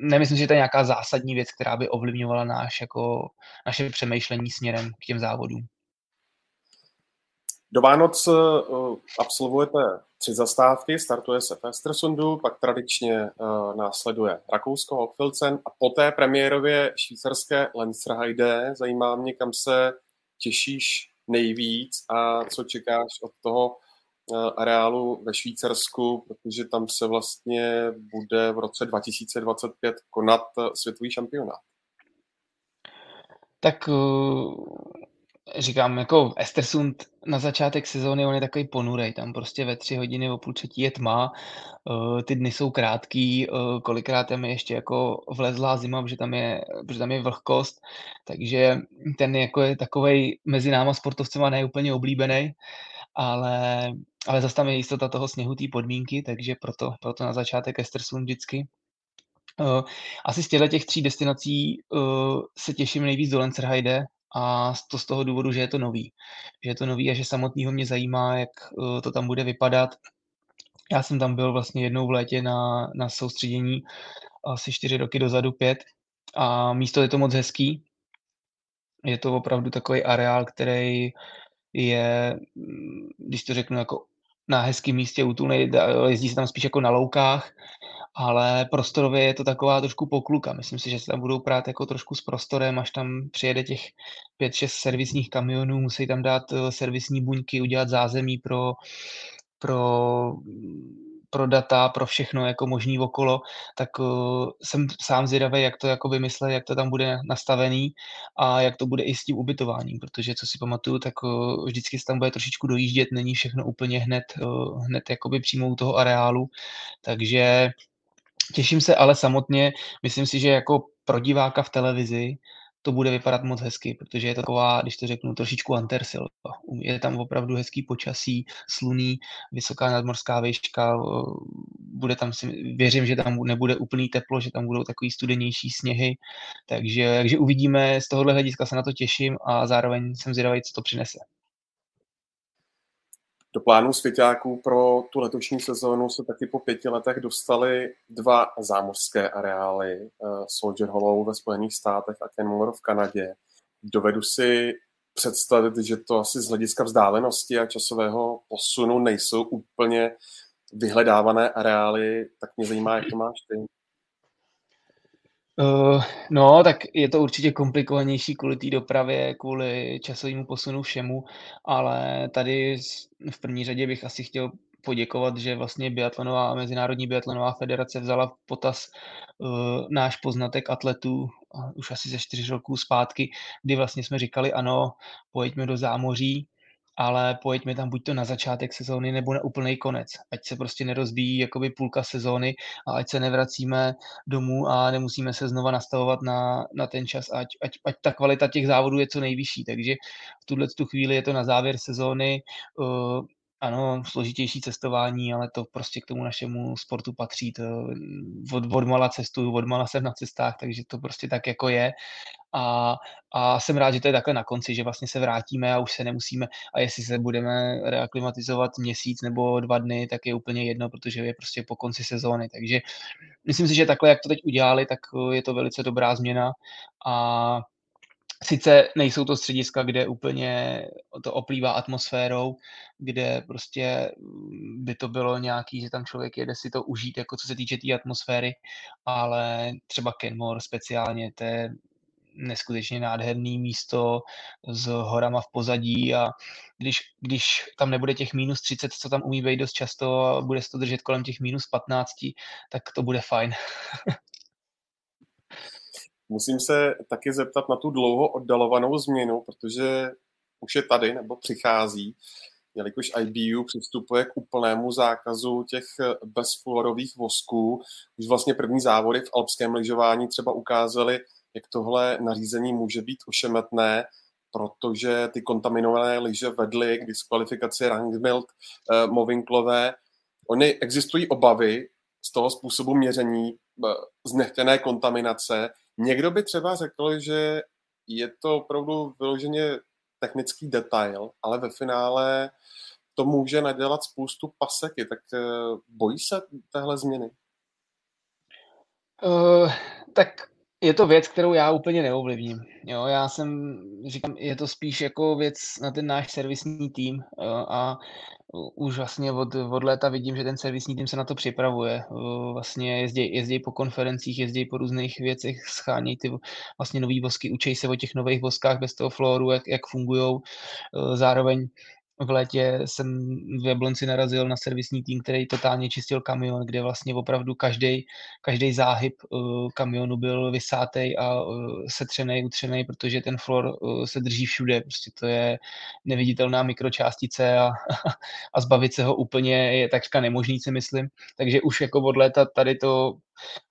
nemyslím, že to je nějaká zásadní věc, která by ovlivňovala náš, jako, naše přemýšlení směrem k těm závodům. Do Vánoc uh, absolvujete tři zastávky, startuje se v Estersundu, pak tradičně uh, následuje Rakousko, Hochfilzen a poté premiérově švýcarské Lenzerheide. Zajímá mě, kam se těšíš nejvíc a co čekáš od toho Eh, areálu ve Švýcarsku, protože tam se vlastně bude v roce 2025 konat eh, světový šampionát. Tak eh, říkám, jako Estersund na začátek sezóny, on je takový ponurej, tam prostě ve tři hodiny o půl třetí je tma, ty dny jsou krátký, kolikrát tam je ještě jako vlezlá zima, protože tam je, protože tam je vlhkost, takže ten jako je takovej mezi náma sportovcema neúplně oblíbený, ale, ale zase tam je jistota toho sněhu, té podmínky, takže proto, proto na začátek Estersund vždycky. Uh, asi z těchto těch tří destinací uh, se těším nejvíc do Lenzerheide a to z toho důvodu, že je to nový. Že je to nový a že samotného mě zajímá, jak uh, to tam bude vypadat. Já jsem tam byl vlastně jednou v létě na, na soustředění asi čtyři roky dozadu, pět a místo je to moc hezký. Je to opravdu takový areál, který je, mm, když to řeknu, jako na hezkém místě útulný, jezdí se tam spíš jako na loukách, ale prostorově je to taková trošku pokluka. Myslím si, že se tam budou prát jako trošku s prostorem, až tam přijede těch 5-6 servisních kamionů, musí tam dát eh, servisní buňky, udělat zázemí pro, pro pro data, pro všechno jako možný okolo, tak uh, jsem sám zvědavý, jak to jako vymyslet, jak to tam bude nastavený a jak to bude i s tím ubytováním, protože co si pamatuju, tak uh, vždycky se tam bude trošičku dojíždět, není všechno úplně hned, uh, hned jakoby přímo u toho areálu, takže těším se ale samotně, myslím si, že jako pro diváka v televizi to bude vypadat moc hezky, protože je to taková, když to řeknu, trošičku Antersil. Je tam opravdu hezký počasí, sluný, vysoká nadmorská výška, bude tam věřím, že tam nebude úplný teplo, že tam budou takový studenější sněhy, takže, takže uvidíme, z tohohle hlediska se na to těším a zároveň jsem zvědavý, co to přinese. Do plánu svěťáků pro tu letošní sezónu se taky po pěti letech dostali dva zámořské areály, uh, Soldier Hollow ve Spojených státech a Kenmore v Kanadě. Dovedu si představit, že to asi z hlediska vzdálenosti a časového posunu nejsou úplně vyhledávané areály, tak mě zajímá, jak to máš ty. Uh, no, tak je to určitě komplikovanější kvůli té dopravě, kvůli časovému posunu všemu, ale tady v první řadě bych asi chtěl poděkovat, že vlastně biatlonová, Mezinárodní biatlonová federace vzala v potaz uh, náš poznatek atletů uh, už asi ze čtyři roků zpátky, kdy vlastně jsme říkali ano, pojďme do zámoří, ale pojďme tam buď to na začátek sezóny nebo na úplný konec. Ať se prostě nerozbíjí jakoby půlka sezóny a ať se nevracíme domů a nemusíme se znova nastavovat na, na ten čas, ať, ať, ať ta kvalita těch závodů je co nejvyšší. Takže v tuhle tu chvíli je to na závěr sezóny. Uh, ano, složitější cestování, ale to prostě k tomu našemu sportu patří. To od, od mala cestuju, od mala jsem na cestách, takže to prostě tak jako je. A, a jsem rád, že to je takhle na konci, že vlastně se vrátíme a už se nemusíme, a jestli se budeme reaklimatizovat měsíc nebo dva dny, tak je úplně jedno, protože je prostě po konci sezóny. Takže myslím si, že takhle, jak to teď udělali, tak je to velice dobrá změna a Sice nejsou to střediska, kde úplně to oplývá atmosférou, kde prostě mm, by to bylo nějaký, že tam člověk jede si to užít, jako co se týče té tý atmosféry, ale třeba Kenmore speciálně, to je neskutečně nádherný místo s horama v pozadí a když, když tam nebude těch minus 30, co tam umí být dost často a bude se to držet kolem těch minus 15, tak to bude fajn. Musím se taky zeptat na tu dlouho oddalovanou změnu, protože už je tady nebo přichází. jelikož IBU přistupuje k úplnému zákazu těch bezfluorových vosků. Už vlastně první závody v alpském lyžování třeba ukázaly, jak tohle nařízení může být ošemetné, protože ty kontaminované lyže vedly k diskvalifikaci Rangmild eh, Movinklové. Ony existují obavy z toho způsobu měření eh, z nechtěné kontaminace. Někdo by třeba řekl, že je to opravdu vyloženě technický detail, ale ve finále to může nadělat spoustu paseky. Tak eh, bojí se téhle změny? Uh, tak je to věc, kterou já úplně neovlivním. Jo, já jsem, říkám, je to spíš jako věc na ten náš servisní tým a už vlastně od, od léta vidím, že ten servisní tým se na to připravuje. Vlastně jezdí, jezdí po konferencích, jezdí po různých věcech, schánějí ty vlastně nový vosky, učí se o těch nových voskách bez toho floru, jak, jak fungují. Zároveň v létě jsem v Jablonci narazil na servisní tým, který totálně čistil kamion, kde vlastně opravdu každý každý záhyb uh, kamionu byl vysátej a uh, setřený, utřený, protože ten flor uh, se drží všude. Prostě to je neviditelná mikročástice a, a zbavit se ho úplně je takřka nemožný, si myslím. Takže už jako od léta tady to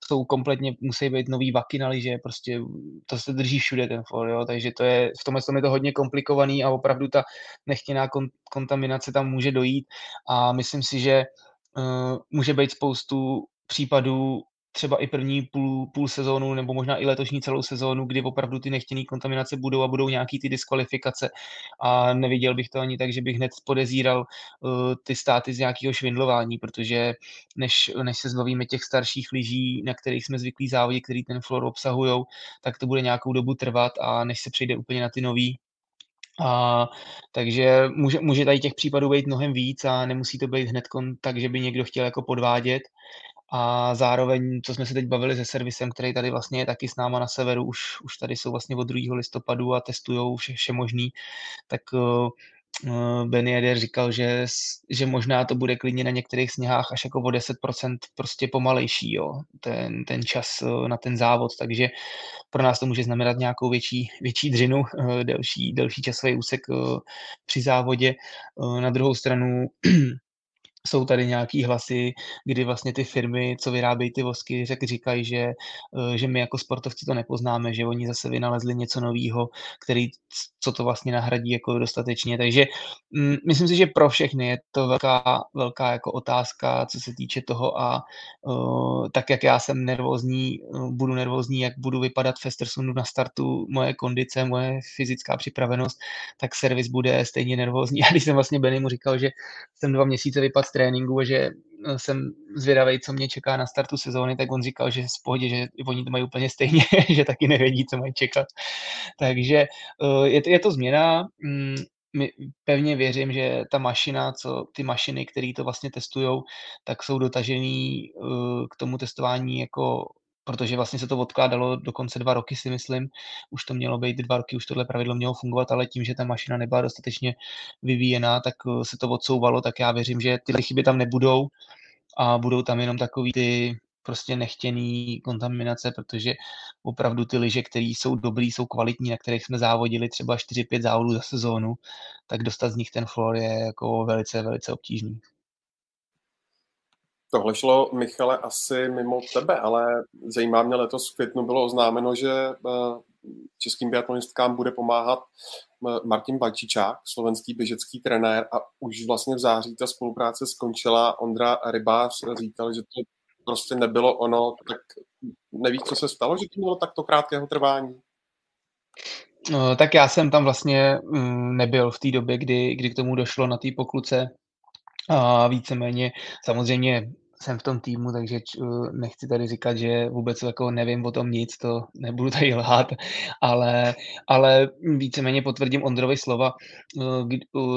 jsou kompletně, musí být nový vaky na liže, prostě to se drží všude ten for, jo, takže to je, v tomhle tom je to hodně komplikovaný a opravdu ta nechtěná kon, kontaminace tam může dojít. A myslím si, že uh, může být spoustu případů třeba i první půl, půl sezónu nebo možná i letošní celou sezónu, kdy opravdu ty nechtěné kontaminace budou a budou nějaký ty diskvalifikace. A neviděl bych to ani tak, že bych hned podezíral uh, ty státy z nějakého švindlování, protože než, než se zbavíme těch starších lyží, na kterých jsme zvyklí závodě, který ten flor obsahují, tak to bude nějakou dobu trvat a než se přejde úplně na ty nový, a, takže může, může tady těch případů být mnohem víc a nemusí to být hned tak, že by někdo chtěl jako podvádět, a zároveň, co jsme se teď bavili se servisem, který tady vlastně je taky s náma na severu, už, už tady jsou vlastně od 2. listopadu a testují vše, vše možný, tak uh, Benny Eder říkal, že, že možná to bude klidně na některých sněhách až jako o 10% prostě pomalejší, jo, ten, ten čas uh, na ten závod, takže pro nás to může znamenat nějakou větší, větší dřinu, uh, delší, delší časový úsek při závodě. Na druhou stranu jsou tady nějaký hlasy, kdy vlastně ty firmy, co vyrábějí ty vosky, řek, říkají, že, eh, že my jako sportovci to nepoznáme, že oni zase vynalezli něco nového, který, co to vlastně nahradí jako dostatečně. Takže mm, myslím si, že pro všechny je to velká, velká jako otázka, co se týče toho a uh, tak, jak já jsem nervózní, uh, budu nervózní, jak budu vypadat v Estersunu na startu, moje kondice, moje fyzická připravenost, tak servis bude stejně nervózní. A když jsem vlastně Benny mu říkal, že jsem dva měsíce vypadl tréninku že eh, jsem zvědavý, co mě čeká na startu sezóny, tak on říkal, že v pohodě, že oni to mají úplně stejně, že taky nevědí, co mají čekat. Takže eh, je to, je to změna. Mm, my pevně věřím, že ta mašina, co ty mašiny, které to vlastně testují, tak jsou dotažený eh, k tomu testování jako protože vlastně se to odkládalo dokonce dva roky, si myslím. Už to mělo být dva roky, už tohle pravidlo mělo fungovat, ale tím, že ta mašina nebyla dostatečně vyvíjená, tak eh, se to odsouvalo, tak já věřím, že tyhle chyby tam nebudou a budou tam jenom takový ty prostě nechtěný kontaminace, protože opravdu ty lyže, které jsou dobrý, jsou kvalitní, na kterých jsme závodili třeba 4-5 závodů za sezónu, tak dostat z nich ten flor je jako velice, velice obtížný. Tohle šlo, Michale, asi mimo tebe, ale zajímá mě letos v květnu bylo oznámeno, že eh, českým biatlonistkám bude pomáhat eh, Martin Bajčičák, slovenský běžecký trenér a už vlastně v září ta spolupráce skončila. Ondra Rybář říkal, že to prostě nebylo ono, tak nevíš, co se stalo, že to bylo takto krátkého trvání? No, tak já jsem tam vlastně mm, nebyl v té době, kdy, kdy k tomu došlo na té pokluce. A víceméně samozřejmě jsem v tom týmu, takže nechci tady říkat, že vůbec jako nevím o tom nic, to nebudu tady lhát, ale, ale víceméně potvrdím Ondrovi slova.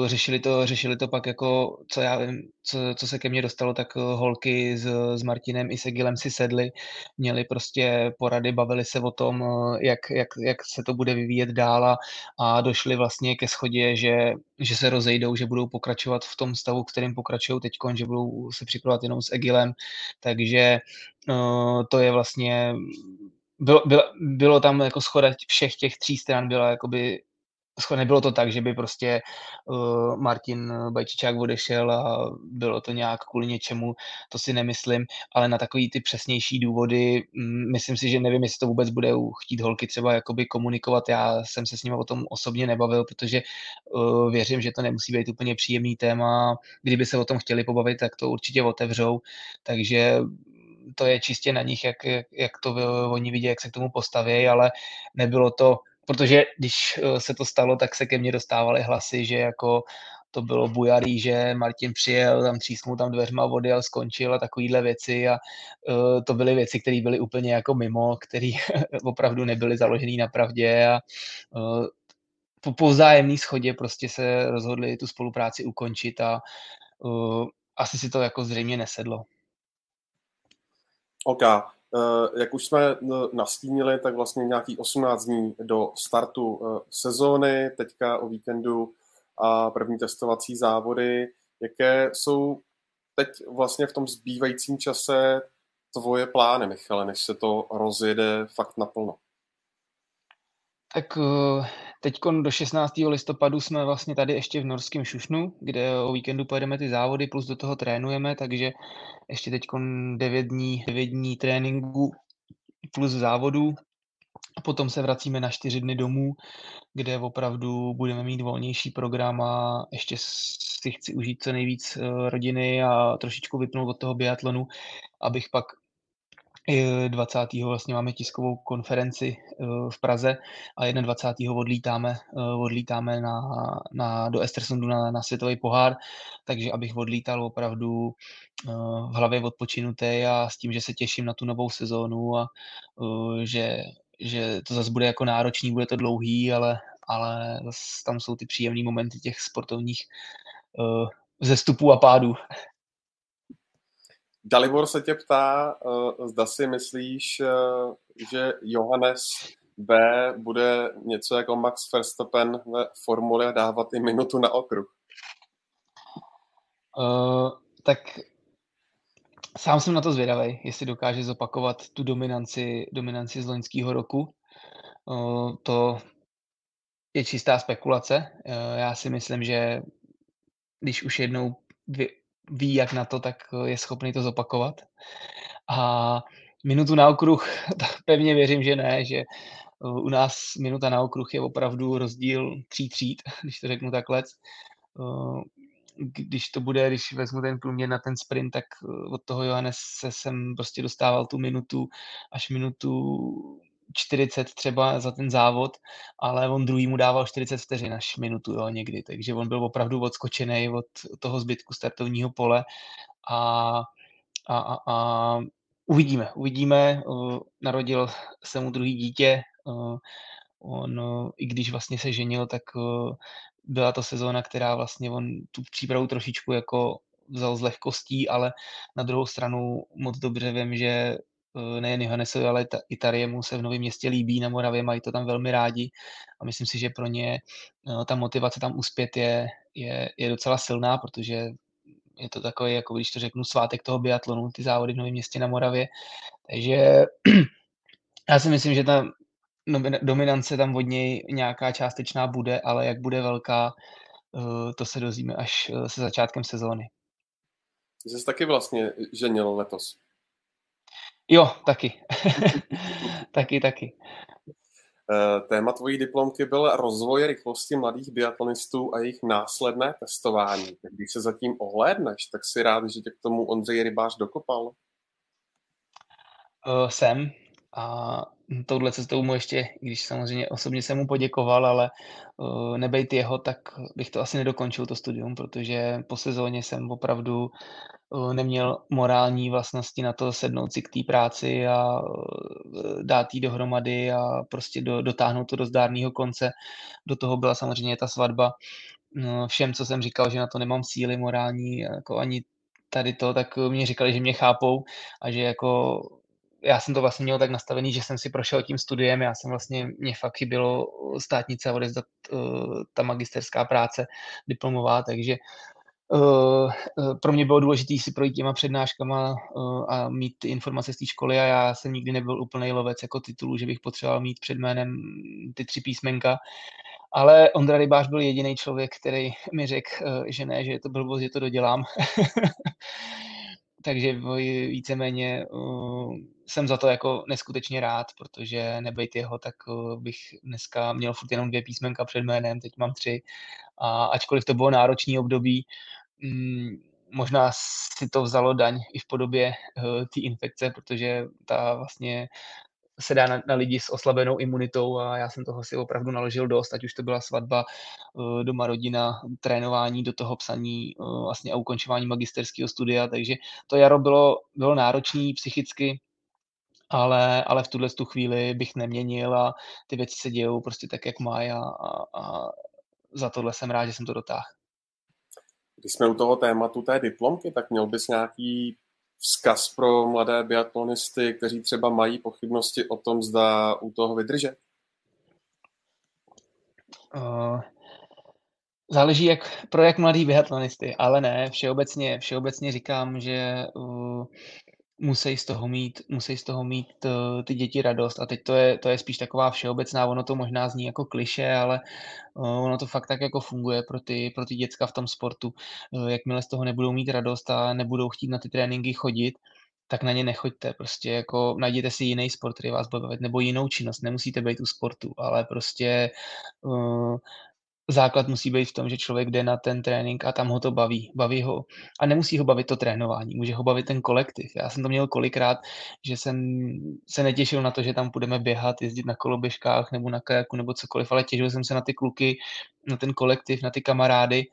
Řešili to, řešili to pak jako, co já vím, co, co se ke mně dostalo, tak holky s, s Martinem i Segilem si sedli, měli prostě porady, bavili se o tom, jak, jak, jak se to bude vyvíjet dál a, a došli vlastně ke schodě, že, že se rozejdou, že budou pokračovat v tom stavu, kterým pokračují teď, že budou se připravovat jenom s Egilem cílem, takže uh, to je vlastně, bylo, bylo, bylo tam jako schoda všech těch tří stran byla jakoby nebylo to tak, že by prostě uh, Martin Bajčičák odešel a bylo to nějak kvůli něčemu, to si nemyslím, ale na takový ty přesnější důvody, mm, myslím si, že nevím, jestli to vůbec bude chtít holky třeba jakoby komunikovat, já jsem se s ním o tom osobně nebavil, protože uh, věřím, že to nemusí být úplně příjemný téma, kdyby se o tom chtěli pobavit, tak to určitě otevřou, takže to je čistě na nich, jak, jak, jak to oni vidí, jak se k tomu postaví, ale nebylo to protože když eh, se to stalo, tak se ke mně dostávaly hlasy, že jako to bylo bujarý, že Martin přijel, tam třísnul tam dveřma vody a skončil a takovýhle věci a uh, to byly věci, které byly úplně jako mimo, které opravdu nebyly založené na pravdě a uh, po, po vzájemné schodě prostě se rozhodli tu spolupráci ukončit a uh, asi si to jako zřejmě nesedlo. OK. Eh, jak už jsme eh, nastínili, tak vlastně nějaký 18 dní do startu eh, sezóny, teďka o víkendu a první testovací závody. Jaké jsou teď vlastně v tom zbývajícím čase tvoje plány, Michale, než se to rozjede fakt naplno? Tak teď do 16. listopadu jsme vlastně tady ještě v norském Šušnu, kde o víkendu pojedeme ty závody, plus do toho trénujeme, takže ještě teď 9 dní, 9 dní tréninku plus závodů. Potom se vracíme na 4 dny domů, kde opravdu budeme mít volnější program a ještě si chci užít co nejvíc eh, rodiny a trošičku vypnout od toho biatlonu, abych pak 20. vlastně máme tiskovou konferenci eh, v Praze a 21. odlítáme, eh, odlítáme na, na, do Estersundu na, na světový pohár, takže abych odlítal opravdu v hlavě odpočinutý a s tím, že se těším na tu novou sezónu a že, že to zase bude jako náročný, bude to dlouhý, ale, ale tam jsou ty příjemné momenty těch sportovních zestupů a pádů. Dalibor se tě ptá, uh, zda si myslíš, uh, že Johannes B bude něco jako Max Verstappen ve formule dávat i minutu na okruh? Uh, tak sám jsem na to zvědavý, jestli dokáže zopakovat tu dominanci, dominanci z loňského roku. Uh, to je čistá spekulace. Uh, já si myslím, že když už jednou ví, jak na to, tak eh, je schopný to zopakovat. A minutu na okruh, pevně věřím, že ne, že eh, u nás minuta na okruh je opravdu rozdíl tří tříd, když to řeknu takhle. Eh, když to bude, když vezmu ten průměr na ten sprint, tak od toho Johannes se jsem prostě dostával tu minutu až minutu 40 třeba za ten závod, ale on druhý mu dával 40 vteřin až minutu jo, někdy, takže on byl opravdu odskočený od toho zbytku startovního pole a, a, a, a uvidíme, uvidíme, narodil se mu druhý dítě, on, i když vlastně se ženil, tak byla to sezóna, která vlastně on tu přípravu trošičku jako vzal z lehkostí, ale na druhou stranu moc dobře vím, že nejen Johannesovi, ale i Tariemu se v Novém městě líbí na Moravě, mají to tam velmi rádi a myslím si, že pro ně eh, ta motivace tam uspět je, je, je docela silná, protože je to takový, jako když to řeknu, svátek toho biatlonu, ty závody v Novém městě na Moravě. Takže já si myslím, že ta dominance tam od něj nějaká částečná bude, ale jak bude velká, eh, to se dozvíme až se začátkem sezóny. Jsi taky vlastně ženil letos. Jo, taky. taky, taky. Eh, téma tvojí diplomky byl rozvoj rychlosti mladých biatlonistů a jejich následné testování. Když se zatím ohlédneš, tak si rád, že tě k tomu Ondřej Rybář dokopal? Uh, jsem. A touhle cestou mu ještě, když samozřejmě osobně jsem mu poděkoval, ale uh, nebejt jeho, tak bych to asi nedokončil to studium, protože po sezóně jsem opravdu neměl morální vlastnosti na to sednout si k té práci a dát jí dohromady a prostě do, dotáhnout to do zdárného konce. Do toho byla samozřejmě ta svatba. No, všem, co jsem říkal, že na to nemám síly morální, jako ani tady to, tak mě říkali, že mě chápou a že jako já jsem to vlastně měl tak nastavený, že jsem si prošel tím studiem, já jsem vlastně, mě fakt chybělo státnice a odezdat uh, ta magisterská práce diplomová, takže pro mě bylo důležité si projít těma přednáškama uh, a mít ty informace z té školy a já jsem nikdy nebyl úplný lovec jako titulu, že bych potřeboval mít před jménem ty tři písmenka Ale Ondra Rybář byl jediný člověk, který mi řekl, že ne, že je to blbost, že to dodělám. Takže víceméně uh, jsem za to jako neskutečně rád, protože nebejt jeho, tak uh, bych dneska měl furt jenom dvě písmenka před jménem, teď mám tři. A ačkoliv to bylo náročný období, um, možná si to vzalo daň i v podobě uh, té infekce, protože ta vlastně se dá na, na lidi s oslabenou imunitou a já jsem toho si opravdu naložil dost, ať už to byla svatba, eh, doma rodina, trénování, do toho psaní eh, vlastně a ukončování magisterského studia, takže to jaro bylo, bylo náročné psychicky, ale, ale v tuhle tu chvíli bych neměnil a ty věci se dějou prostě tak, jak mají a, a, a za tohle jsem rád, že jsem to dotáhl. Když jsme u toho tématu té diplomky, tak měl bys nějaký vzkaz pro mladé biatlonisty, kteří třeba mají pochybnosti o tom, zda u toho vydržet? Uh, záleží jak, pro jak mladý biatlonisty, ale ne, všeobecně, všeobecně říkám, že uh, musí z toho mít, musí z toho mít uh, ty děti radost. A teď to je, to je spíš taková všeobecná, ono to možná zní jako kliše, ale uh, ono to fakt tak jako funguje pro ty, pro ty děcka v tom sportu. Uh, jakmile z toho nebudou mít radost a nebudou chtít na ty tréninky chodit, tak na ně nechoďte, prostě jako najděte si jiný sport, který vás bude bavit, nebo jinou činnost, nemusíte být u sportu, ale prostě uh, základ musí být v tom, že člověk jde na ten trénink a tam ho to baví. Baví ho. A nemusí ho bavit to trénování, může ho bavit ten kolektiv. Já jsem to měl kolikrát, že jsem se netěšil na to, že tam budeme běhat, jezdit na koloběžkách nebo na kajaku nebo cokoliv, ale těšil jsem se na ty kluky, na ten kolektiv, na ty kamarády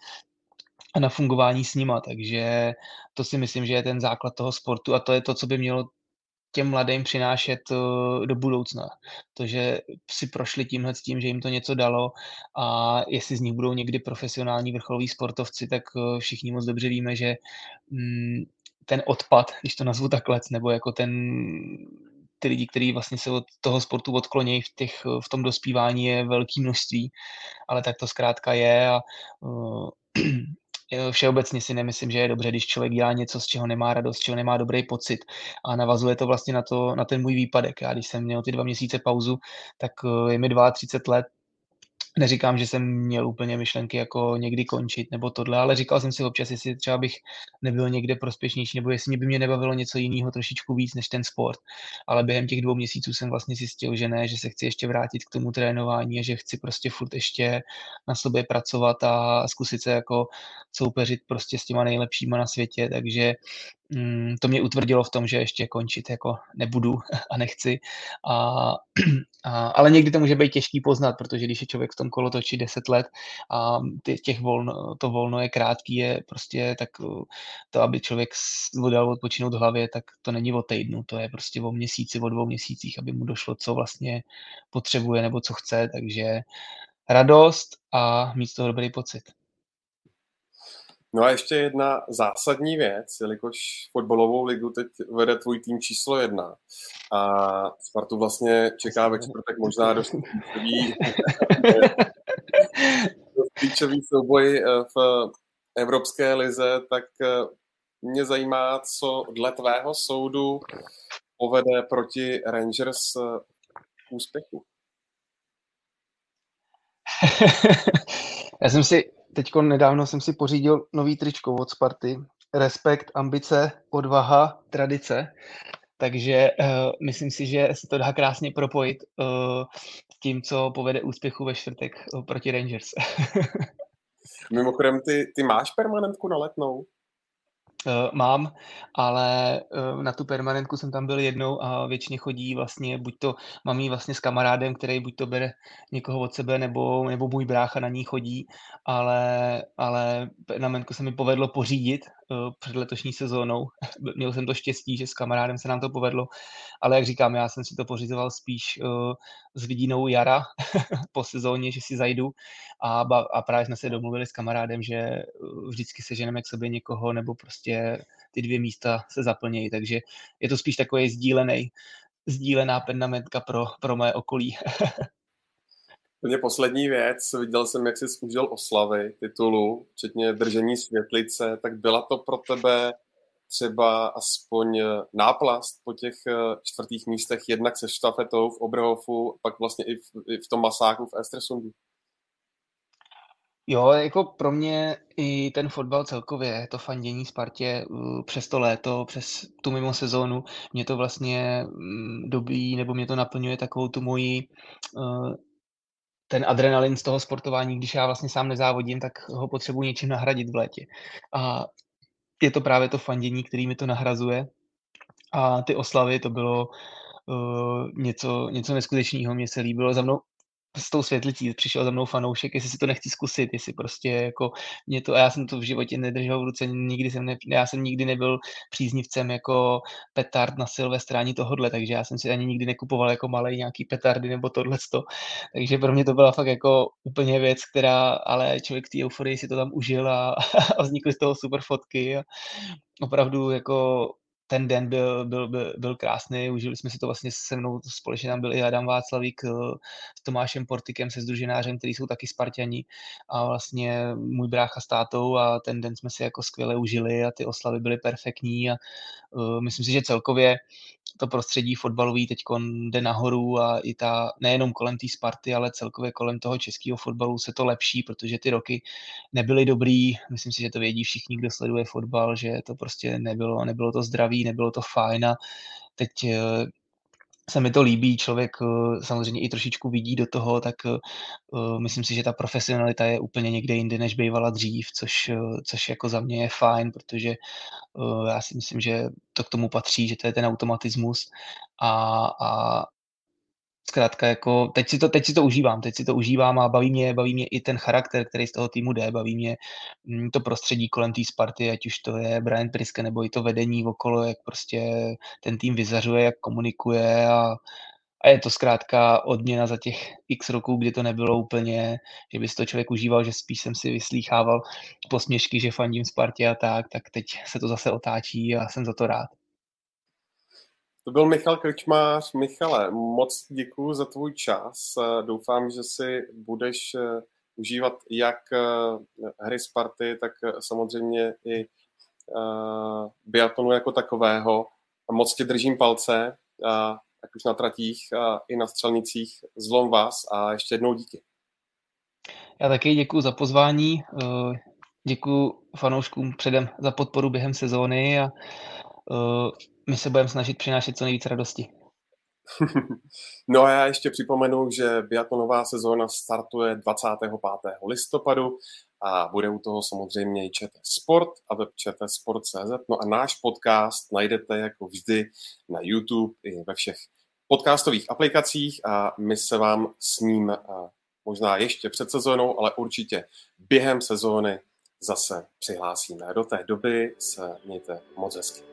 a na fungování s nima. Takže to si myslím, že je ten základ toho sportu a to je to, co by mělo těm mladým přinášet uh, do budoucna. To, že si prošli tímhle s tím, že jim to něco dalo a jestli z nich budou někdy profesionální vrcholoví sportovci, tak uh, všichni moc dobře víme, že um, ten odpad, když to nazvu takhle, nebo jako ten ty lidi, kteří vlastně se od toho sportu odklonějí v, těch, v tom dospívání je velké množství, ale tak to zkrátka je a uh, všeobecně si nemyslím, že je dobře, když člověk dělá něco, z čeho nemá radost, z čeho nemá dobrý pocit. A navazuje to vlastně na, to, na ten můj výpadek. Já když jsem měl ty dva měsíce pauzu, tak eh, je mi 32 let, Neříkám, že jsem měl úplně myšlenky jako někdy končit nebo tohle, ale říkal jsem si občas, jestli třeba bych nebyl někde prospěšnější, nebo jestli by mě nebavilo něco jiného trošičku víc než ten sport. Ale během těch dvou měsíců jsem vlastně zjistil, že ne, že se chci ještě vrátit k tomu trénování a že chci prostě furt ještě na sobě pracovat a zkusit se jako soupeřit prostě s těma nejlepšíma na světě, takže mm, to mě utvrdilo v tom, že ještě končit jako nebudu a nechci. A, a, ale někdy to může být těžký poznat, protože když je člověk v tom kolo točí 10 let a těch volno, to volno je krátký, je prostě tak to, aby člověk dal odpočinout hlavě, tak to není o týdnu, to je prostě o měsíci, o dvou měsících, aby mu došlo, co vlastně potřebuje nebo co chce, takže radost a mít z toho dobrý pocit. No a ještě jedna zásadní věc, jelikož fotbalovou ligu teď vede tvůj tým číslo jedna a Spartu vlastně čeká ve čtvrtek možná dost klíčový souboj eh, v Evropské lize, tak eh, mě zajímá, co dle tvého soudu povede proti Rangers eh, úspěchu. Já jsem si teď nedávno jsem si pořídil nový tričko od Sparty. Respekt, ambice, odvaha, tradice. Takže uh, myslím si, že se to dá krásně propojit uh, s tím, co povede úspěchu ve čtvrtek uh, proti Rangers. Mimochodem, ty, ty máš permanentku na letnou? Uh, mám, ale uh, na tu permanentku jsem tam byl jednou a většině chodí vlastně, buď to mám jí vlastně s kamarádem, který buď to bere někoho od sebe, nebo, nebo můj brácha na ní chodí, ale, ale permanentku se mi povedlo pořídit uh, před letošní sezónou. Měl jsem to štěstí, že s kamarádem se nám to povedlo, ale jak říkám, já jsem si to pořizoval spíš s vidinou jara po sezóně, že si zajdu a, a právě jsme se domluvili s kamarádem, že vždycky seženeme k sobě někoho nebo prostě prostě ty dvě místa se zaplnějí, takže je to spíš takový sdílený, sdílená permanentka pro, pro moje okolí. Úplně poslední věc, viděl jsem, jak jsi užil oslavy titulu, včetně držení světlice, tak byla to pro tebe třeba aspoň náplast po těch eh, čtvrtých místech, jednak se štafetou v Oberhofu, pak vlastně i v, i v tom masáku v Estersundu? Jo, jako pro mě i ten fotbal celkově, to fandění Spartě přes to léto, přes tu mimo sezónu, mě to vlastně mm, dobí, nebo mě to naplňuje takovou tu moji uh, ten adrenalin z toho sportování, když já vlastně sám nezávodím, tak ho potřebuji něčím nahradit v létě. A je to právě to fandění, který mi to nahrazuje. A ty oslavy, to bylo uh, něco, něco neskutečného. Mně se líbilo. Za mnou s tou světlicí přišel za mnou fanoušek, jestli si to nechci zkusit, jestli prostě jako mě to, a já jsem to v životě nedržel v ruce, nikdy jsem ne, já jsem nikdy nebyl příznivcem jako petard na Silvestra ani tohodle, takže já jsem si ani nikdy nekupoval jako malý nějaký petardy nebo tohleto, takže pro mě to byla fakt jako úplně věc, která, ale člověk té euforii si to tam užil a, a vznikly z toho super fotky a opravdu jako ten den byl, byl, byl, byl krásný, užili jsme si to vlastně se mnou společně, tam byl i Adam Václavík eh, s Tomášem Portikem, se združenářem, který jsou taky Spartani a vlastně můj brácha s tátou a ten den jsme si jako skvěle užili a ty oslavy byly perfektní a uh, myslím si, že celkově to prostředí fotbalový teď jde nahoru a i ta, nejenom kolem té Sparty, ale celkově kolem toho českého fotbalu se to lepší, protože ty roky nebyly dobrý. Myslím si, že to vědí všichni, kdo sleduje fotbal, že to prostě nebylo, nebylo to zdravý, nebylo to fajn a teď eh, se mi to líbí, člověk eh, samozřejmě i trošičku vidí do toho, tak eh, myslím si, že ta profesionalita je úplně někde jinde, než bývala dřív, což, což jako za mě je fajn, protože já si myslím, že to k tomu patří, že to je ten automatismus a, a zkrátka jako teď si, to, teď si to užívám, teď si to užívám a baví mě, baví mě i ten charakter, který z toho týmu jde, baví mě mm, to prostředí kolem té Sparty, ať už to je Brian Priske nebo i to vedení okolo, jak prostě ten tým vyzařuje, jak komunikuje a, a je to zkrátka odměna za těch x roků, kdy to nebylo úplně, že by si to člověk užíval, že spíš jsem si vyslýchával posměšky, že fandím Spartě a tak, tak teď se to zase otáčí a jsem za to rád. To byl Michal Krčmář. Michale, moc děkuji za tvůj čas. Doufám, že si budeš eh, užívat jak eh, hry Sparty, tak eh, samozřejmě i biatlonu jako takového. Moc ti držím palce, ať už na tratích, i na střelnicích. Zlom vás a ještě jednou díky. Já taky děkuji za pozvání. Děkuji fanouškům předem za podporu během sezóny a my se budeme snažit přinášet co nejvíce radosti. no a já ještě připomenu, že biatlonová sezóna startuje 25. listopadu a bude u toho samozřejmě i ČT Sport a web ČT Sport.cz. No a náš podcast najdete jako vždy na YouTube i ve všech podcastových aplikacích a my se vám s ním možná ještě před sezónou, ale určitě během sezóny zase přihlásíme. Do té doby se mějte moc hezky.